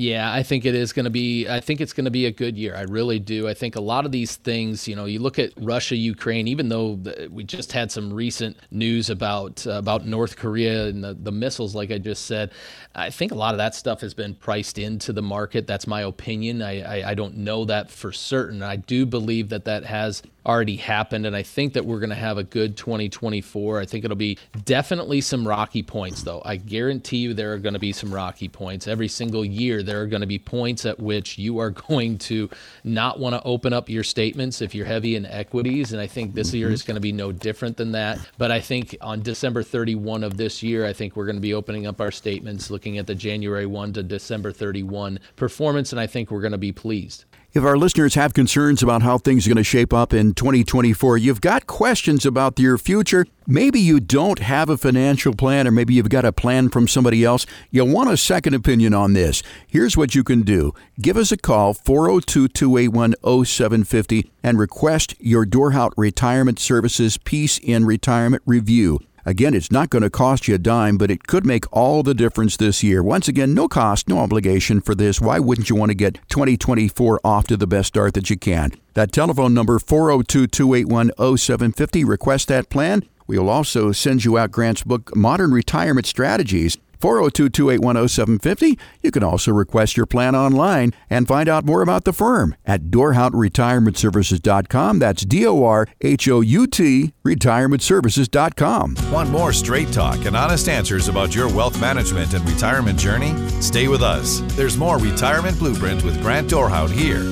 Yeah, I think it is going to be. I think it's going to be a good year. I really do. I think a lot of these things, you know, you look at Russia, Ukraine. Even though we just had some recent news about uh, about North Korea and the, the missiles, like I just said, I think a lot of that stuff has been priced into the market. That's my opinion. I I, I don't know that for certain. I do believe that that has already happened. And I think that we're going to have a good 2024. I think it'll be definitely some rocky points, though. I guarantee you there are going to be some rocky points. Every single year, there are going to be points at which you are going to not want to open up your statements if you're heavy in equities. And I think this year is mm-hmm. going to be no different than that. But I think on December 31 of this year, I think we're going to be opening up our statements, looking at the January 1 to December 31 performance. And I think we're going to be pleased. If our listeners have concerns about how things are going to shape up in 2024, you've got questions about your future, maybe you don't have a financial plan, or maybe you've got a plan from somebody else, you want a second opinion on this. Here's what you can do give us a call, 402 281 0750, and request your Dorhout Retirement Services Peace in Retirement Review. Again, it's not going to cost you a dime, but it could make all the difference this year. Once again, no cost, no obligation for this. Why wouldn't you want to get 2024 off to the best start that you can? That telephone number 402 281 0750. Request that plan. We'll also send you out Grant's book, Modern Retirement Strategies. 402 281 0750. You can also request your plan online and find out more about the firm at DorhoutRetirementServices.com. That's D O R H O U T retirementservices.com. Want more straight talk and honest answers about your wealth management and retirement journey? Stay with us. There's more Retirement Blueprint with Grant Dorhout here.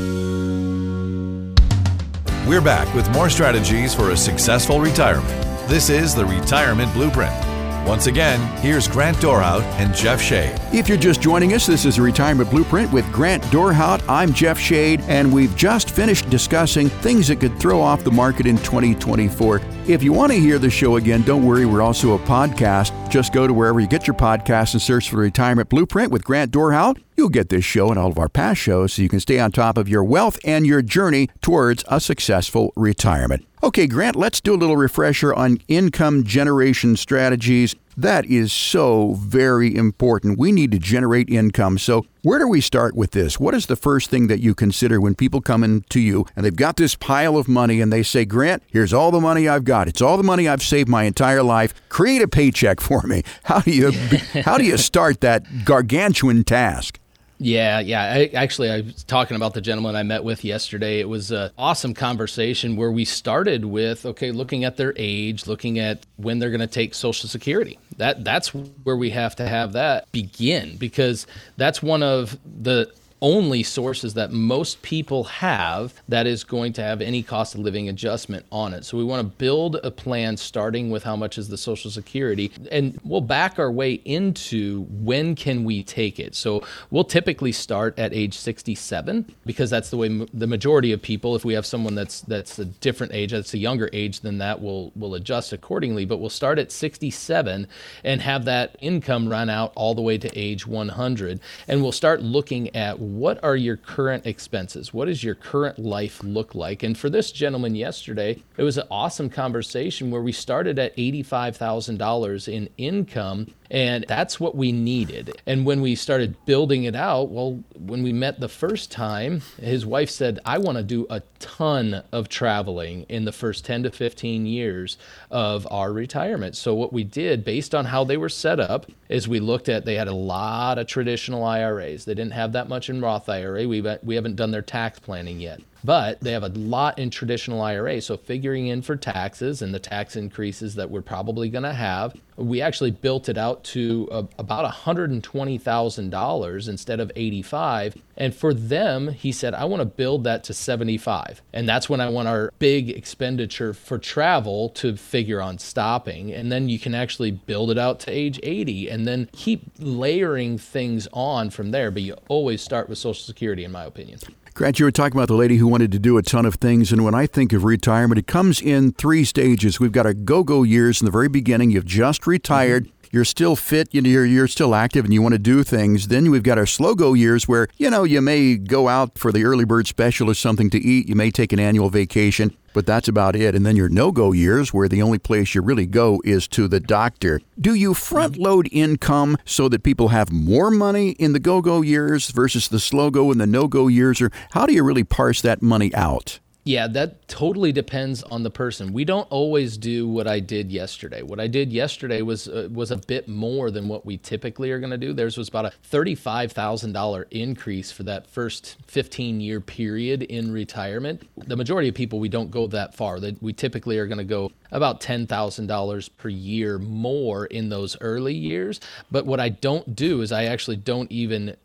We're back with more strategies for a successful retirement. This is the Retirement Blueprint. Once again, here's Grant Dorhout and Jeff Shade. If you're just joining us, this is a Retirement Blueprint with Grant Dorhout. I'm Jeff Shade, and we've just finished discussing things that could throw off the market in 2024. If you want to hear the show again, don't worry, we're also a podcast. Just go to wherever you get your podcasts and search for Retirement Blueprint with Grant Dorhout. You'll get this show and all of our past shows so you can stay on top of your wealth and your journey towards a successful retirement. Okay, Grant, let's do a little refresher on income generation strategies. That is so very important. We need to generate income. So, where do we start with this? What is the first thing that you consider when people come in to you and they've got this pile of money and they say, Grant, here's all the money I've got. It's all the money I've saved my entire life. Create a paycheck for me. How do you how do you start that gargantuan task? Yeah, yeah. I, actually, I was talking about the gentleman I met with yesterday. It was an awesome conversation where we started with okay, looking at their age, looking at when they're going to take Social Security. That that's where we have to have that begin because that's one of the only sources that most people have that is going to have any cost of living adjustment on it. So we want to build a plan starting with how much is the social security and we'll back our way into when can we take it. So we'll typically start at age 67 because that's the way m- the majority of people if we have someone that's that's a different age that's a younger age than that will will adjust accordingly, but we'll start at 67 and have that income run out all the way to age 100 and we'll start looking at what are your current expenses? What does your current life look like? And for this gentleman yesterday, it was an awesome conversation where we started at $85,000 in income and that's what we needed. And when we started building it out, well, when we met the first time, his wife said, I want to do a ton of traveling in the first 10 to 15 years of our retirement. So, what we did, based on how they were set up, is we looked at they had a lot of traditional IRAs. They didn't have that much in Roth IRA. We, we haven't done their tax planning yet but they have a lot in traditional IRA. So figuring in for taxes and the tax increases that we're probably going to have, we actually built it out to uh, a, about $120,000 instead of 85. And for them, he said, I want to build that to 75. And that's when I want our big expenditure for travel to figure on stopping. And then you can actually build it out to age 80 and then keep layering things on from there. But you always start with Social Security, in my opinion. Grant, you were talking about the lady who wanted to do a ton of things. And when I think of retirement, it comes in three stages. We've got our go go years in the very beginning. You've just retired. Mm-hmm you're still fit, you know, you're, you're still active and you want to do things. Then we've got our slow go years where, you know, you may go out for the early bird special or something to eat. You may take an annual vacation, but that's about it. And then your no go years where the only place you really go is to the doctor. Do you front load income so that people have more money in the go go years versus the slow go and the no go years? Or how do you really parse that money out? Yeah, that totally depends on the person. We don't always do what I did yesterday. What I did yesterday was uh, was a bit more than what we typically are going to do. Theirs was about a thirty-five thousand dollar increase for that first fifteen year period in retirement. The majority of people we don't go that far. We typically are going to go about ten thousand dollars per year more in those early years. But what I don't do is I actually don't even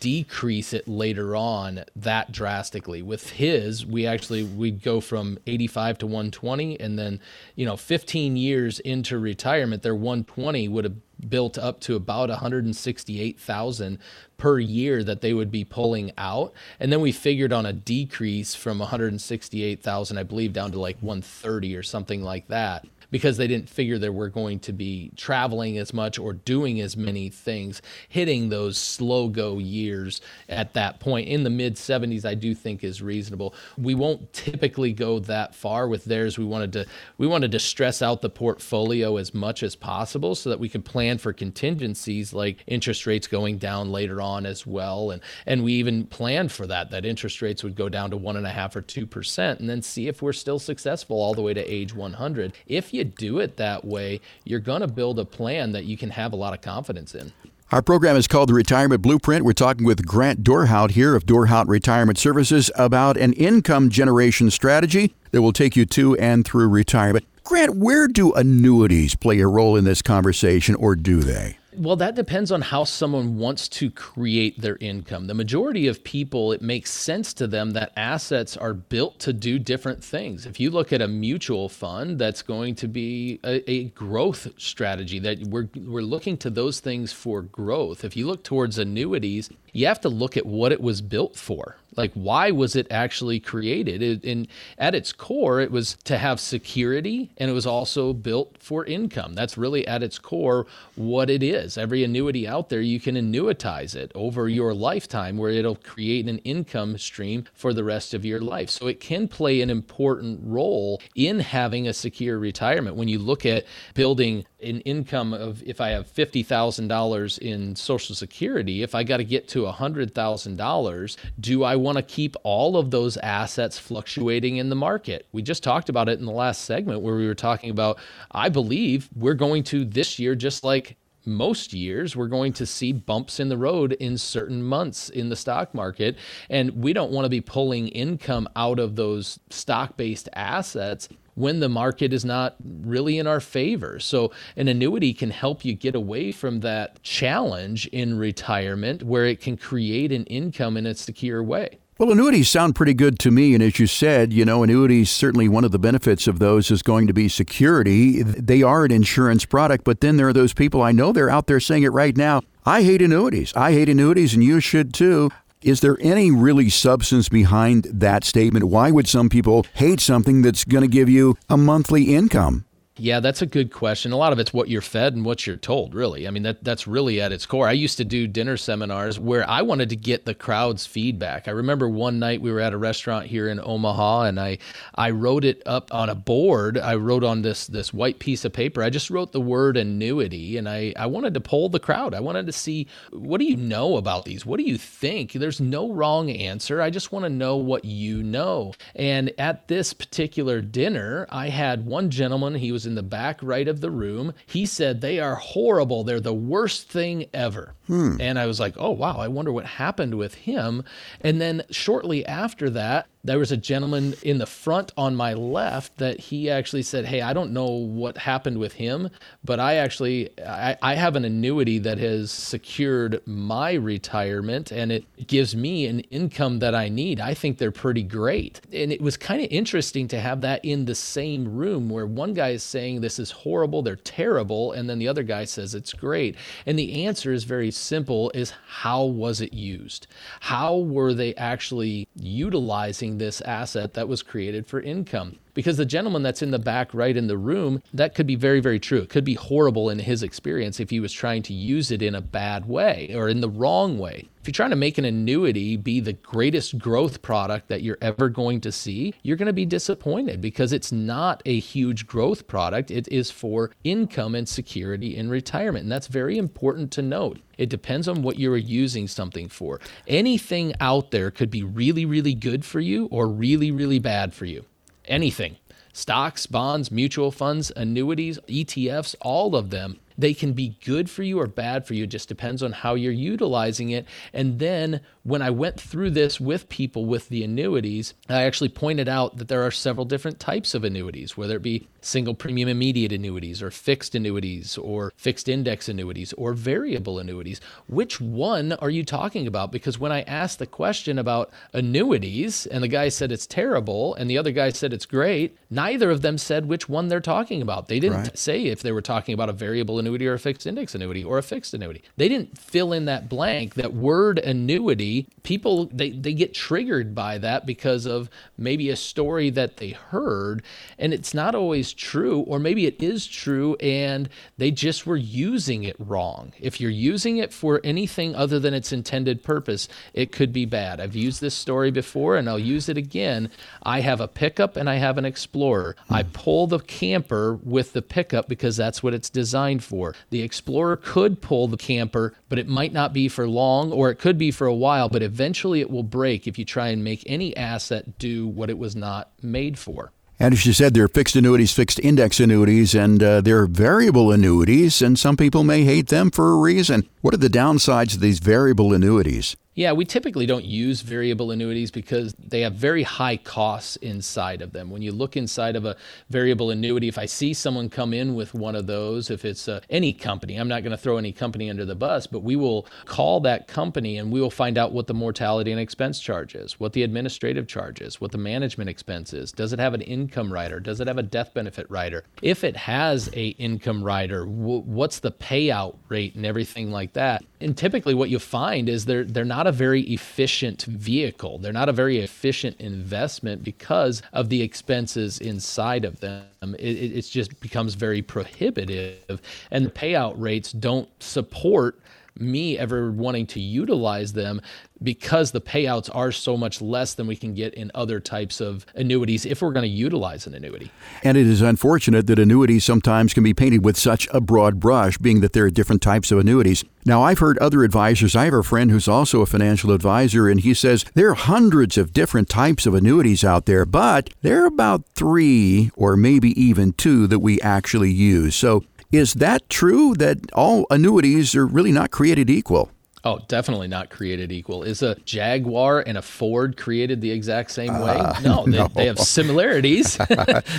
decrease it later on that drastically. With his, we actually we'd go from 85 to 120 and then, you know, 15 years into retirement, their 120 would have built up to about 168,000 per year that they would be pulling out. And then we figured on a decrease from 168,000 I believe down to like 130 or something like that because they didn't figure they were going to be traveling as much or doing as many things, hitting those slow go years at that point. In the mid 70s, I do think is reasonable. We won't typically go that far with theirs. We wanted to we wanted to stress out the portfolio as much as possible so that we could plan for contingencies like interest rates going down later on as well. And and we even planned for that, that interest rates would go down to one and a half or two percent and then see if we're still successful all the way to age 100. If you you do it that way, you're going to build a plan that you can have a lot of confidence in. Our program is called the Retirement Blueprint. We're talking with Grant Dorhout here of Dorhout Retirement Services about an income generation strategy that will take you to and through retirement. Grant, where do annuities play a role in this conversation, or do they? Well, that depends on how someone wants to create their income. The majority of people, it makes sense to them that assets are built to do different things. If you look at a mutual fund, that's going to be a, a growth strategy that we're, we're looking to those things for growth. If you look towards annuities, you have to look at what it was built for. Like, why was it actually created? It, and at its core, it was to have security and it was also built for income. That's really at its core what it is. Every annuity out there, you can annuitize it over your lifetime where it'll create an income stream for the rest of your life. So it can play an important role in having a secure retirement. When you look at building an income of, if I have $50,000 in Social Security, if I got to get to $100,000, do I want to keep all of those assets fluctuating in the market. We just talked about it in the last segment where we were talking about, I believe we're going to this year, just like most years we're going to see bumps in the road in certain months in the stock market and we don't want to be pulling income out of those stock based assets when the market is not really in our favor. So, an annuity can help you get away from that challenge in retirement where it can create an income in a secure way. Well, annuities sound pretty good to me. And as you said, you know, annuities, certainly one of the benefits of those is going to be security. They are an insurance product, but then there are those people I know they're out there saying it right now. I hate annuities. I hate annuities, and you should too. Is there any really substance behind that statement? Why would some people hate something that's going to give you a monthly income? Yeah, that's a good question. A lot of it's what you're fed and what you're told, really. I mean, that that's really at its core. I used to do dinner seminars where I wanted to get the crowd's feedback. I remember one night we were at a restaurant here in Omaha and I I wrote it up on a board. I wrote on this this white piece of paper. I just wrote the word annuity and I I wanted to poll the crowd. I wanted to see what do you know about these? What do you think? There's no wrong answer. I just want to know what you know. And at this particular dinner, I had one gentleman, he was in the back right of the room. He said, They are horrible. They're the worst thing ever. Hmm. And I was like, Oh, wow. I wonder what happened with him. And then shortly after that, there was a gentleman in the front on my left that he actually said, Hey, I don't know what happened with him, but I actually I, I have an annuity that has secured my retirement and it gives me an income that I need. I think they're pretty great. And it was kind of interesting to have that in the same room where one guy is saying this is horrible, they're terrible, and then the other guy says it's great. And the answer is very simple is how was it used? How were they actually utilizing this asset that was created for income? Because the gentleman that's in the back right in the room, that could be very, very true. It could be horrible in his experience if he was trying to use it in a bad way or in the wrong way. If you're trying to make an annuity be the greatest growth product that you're ever going to see, you're going to be disappointed because it's not a huge growth product. It is for income and security in retirement. And that's very important to note. It depends on what you're using something for. Anything out there could be really, really good for you or really, really bad for you. Anything. Stocks, bonds, mutual funds, annuities, ETFs, all of them they can be good for you or bad for you. It just depends on how you're utilizing it. And then when I went through this with people with the annuities, I actually pointed out that there are several different types of annuities, whether it be single premium immediate annuities or fixed annuities or fixed index annuities or variable annuities. Which one are you talking about? Because when I asked the question about annuities and the guy said it's terrible and the other guy said it's great, neither of them said which one they're talking about. They didn't right. say if they were talking about a variable annuity or a fixed index annuity or a fixed annuity. They didn't fill in that blank, that word annuity. People they, they get triggered by that because of maybe a story that they heard and it's not always true, or maybe it is true and they just were using it wrong. If you're using it for anything other than its intended purpose, it could be bad. I've used this story before and I'll use it again. I have a pickup and I have an Explorer. I pull the camper with the pickup because that's what it's designed for. The Explorer could pull the camper, but it might not be for long or it could be for a while, but eventually it will break if you try and make any asset do what it was not made for. And as you said, there are fixed annuities, fixed index annuities, and uh, there are variable annuities, and some people may hate them for a reason. What are the downsides of these variable annuities? Yeah, we typically don't use variable annuities because they have very high costs inside of them. When you look inside of a variable annuity, if I see someone come in with one of those, if it's uh, any company, I'm not going to throw any company under the bus, but we will call that company and we will find out what the mortality and expense charge is, what the administrative charge is, what the management expense is. Does it have an income rider? Does it have a death benefit rider? If it has a income rider, w- what's the payout rate and everything like that? And typically, what you find is they're they're not a very efficient vehicle. They're not a very efficient investment because of the expenses inside of them. It, it just becomes very prohibitive, and the payout rates don't support me ever wanting to utilize them because the payouts are so much less than we can get in other types of annuities if we're going to utilize an annuity. And it is unfortunate that annuities sometimes can be painted with such a broad brush, being that there are different types of annuities. Now, I've heard other advisors. I have a friend who's also a financial advisor, and he says there are hundreds of different types of annuities out there, but there are about three or maybe even two that we actually use. So, is that true that all annuities are really not created equal? Oh, definitely not created equal. Is a Jaguar and a Ford created the exact same way? Uh, no, they, no. they, have similarities.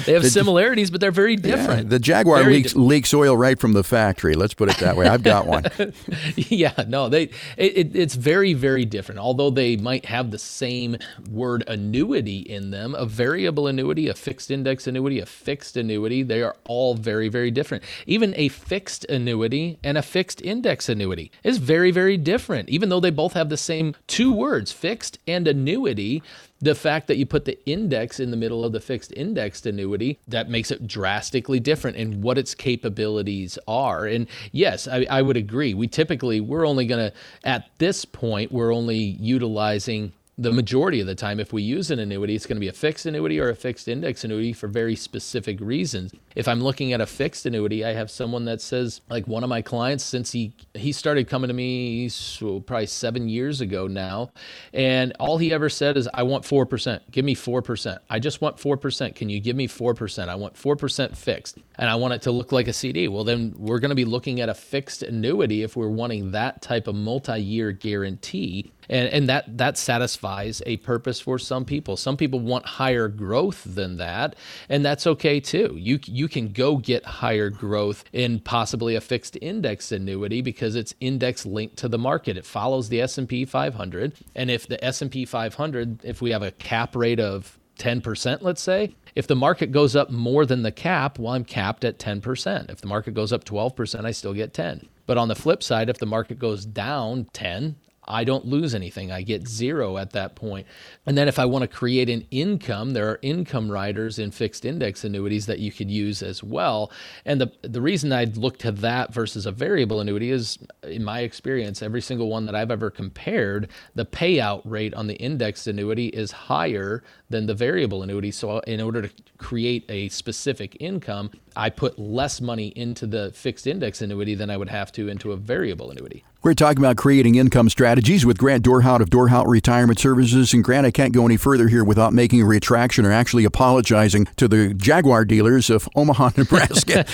they have similarities, but they're very different. Yeah, the Jaguar leaks, leaks oil right from the factory. Let's put it that way. I've got one. yeah, no, they it, it's very very different. Although they might have the same word annuity in them, a variable annuity, a fixed index annuity, a fixed annuity, they are all very very different. Even a fixed annuity and a fixed index annuity is very very different different, even though they both have the same two words, fixed and annuity. The fact that you put the index in the middle of the fixed indexed annuity, that makes it drastically different in what its capabilities are. And yes, I, I would agree. We typically, we're only going to, at this point, we're only utilizing the majority of the time, if we use an annuity, it's going to be a fixed annuity or a fixed index annuity for very specific reasons. If I'm looking at a fixed annuity, I have someone that says, like one of my clients, since he he started coming to me so probably seven years ago now, and all he ever said is, "I want four percent. Give me four percent. I just want four percent. Can you give me four percent? I want four percent fixed, and I want it to look like a CD." Well, then we're going to be looking at a fixed annuity if we're wanting that type of multi-year guarantee And, and that, that satisfies a purpose for some people. Some people want higher growth than that, and that's okay too. You, you can go get higher growth in possibly a fixed index annuity because it's index linked to the market. It follows the S&P 500, and if the S&P 500, if we have a cap rate of 10%, let's say, if the market goes up more than the cap, well, I'm capped at 10%. If the market goes up 12%, I still get 10. But on the flip side, if the market goes down 10, I don't lose anything. I get zero at that point. And then if I want to create an income, there are income riders in fixed index annuities that you could use as well. And the the reason I'd look to that versus a variable annuity is in my experience, every single one that I've ever compared, the payout rate on the indexed annuity is higher than the variable annuity. So in order to create a specific income, I put less money into the fixed index annuity than I would have to into a variable annuity. We're talking about creating income strategies with Grant Dorhout of Dorhout Retirement Services. And Grant, I can't go any further here without making a retraction or actually apologizing to the Jaguar dealers of Omaha, Nebraska.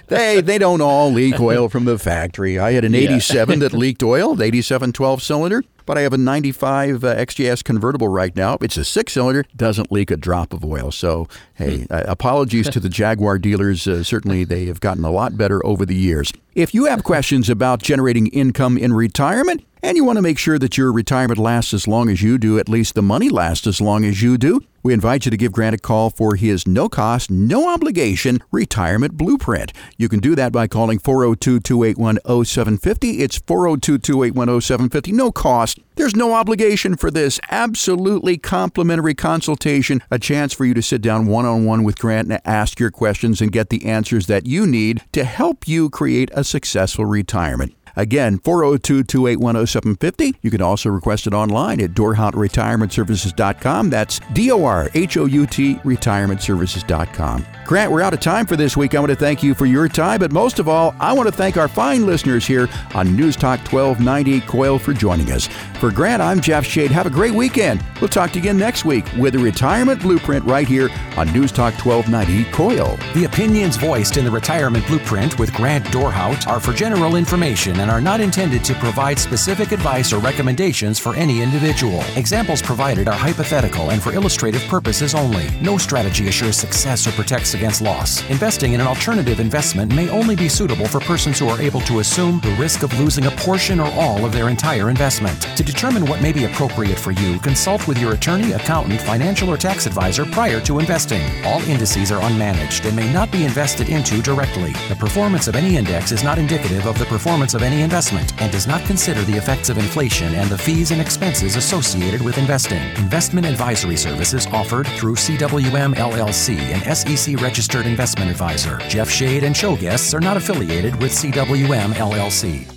they they don't all leak oil from the factory. I had an 87 that leaked oil, 87 12 cylinder. But I have a 95 uh, XJS convertible right now. It's a six cylinder, doesn't leak a drop of oil. So, hey, hmm. uh, apologies to the Jaguar dealers. Uh, certainly, they have gotten a lot better over the years. If you have questions about generating income in retirement, and you want to make sure that your retirement lasts as long as you do, at least the money lasts as long as you do, we invite you to give Grant a call for his no cost, no obligation retirement blueprint. You can do that by calling 402 281 0750. It's 402 281 0750. No cost. There's no obligation for this. Absolutely complimentary consultation. A chance for you to sit down one on one with Grant and ask your questions and get the answers that you need to help you create a successful retirement. Again, 402 281 0750. You can also request it online at dorhoutretirementservices.com. That's D O R H O U T retirementservices.com. Grant, we're out of time for this week. I want to thank you for your time, but most of all, I want to thank our fine listeners here on News Talk 1290 KOIL for joining us. For Grant, I'm Jeff Shade. Have a great weekend. We'll talk to you again next week with a retirement blueprint right here on News Talk 1290 KOIL. The opinions voiced in the retirement blueprint with Grant Dorhout are for general information and are not intended to provide specific advice or recommendations for any individual. Examples provided are hypothetical and for illustrative purposes only. No strategy assures success or protects against loss. Investing in an alternative investment may only be suitable for persons who are able to assume the risk of losing a portion or all of their entire investment. To determine what may be appropriate for you, consult with your attorney, accountant, financial, or tax advisor prior to investing. All indices are unmanaged and may not be invested into directly. The performance of any index is not indicative of the performance of any investment and does not consider the effects of inflation and the fees and expenses associated with investing. Investment advisory services offered through CWM LLC and SEC registered investment advisor. Jeff Shade and show guests are not affiliated with CWM LLC.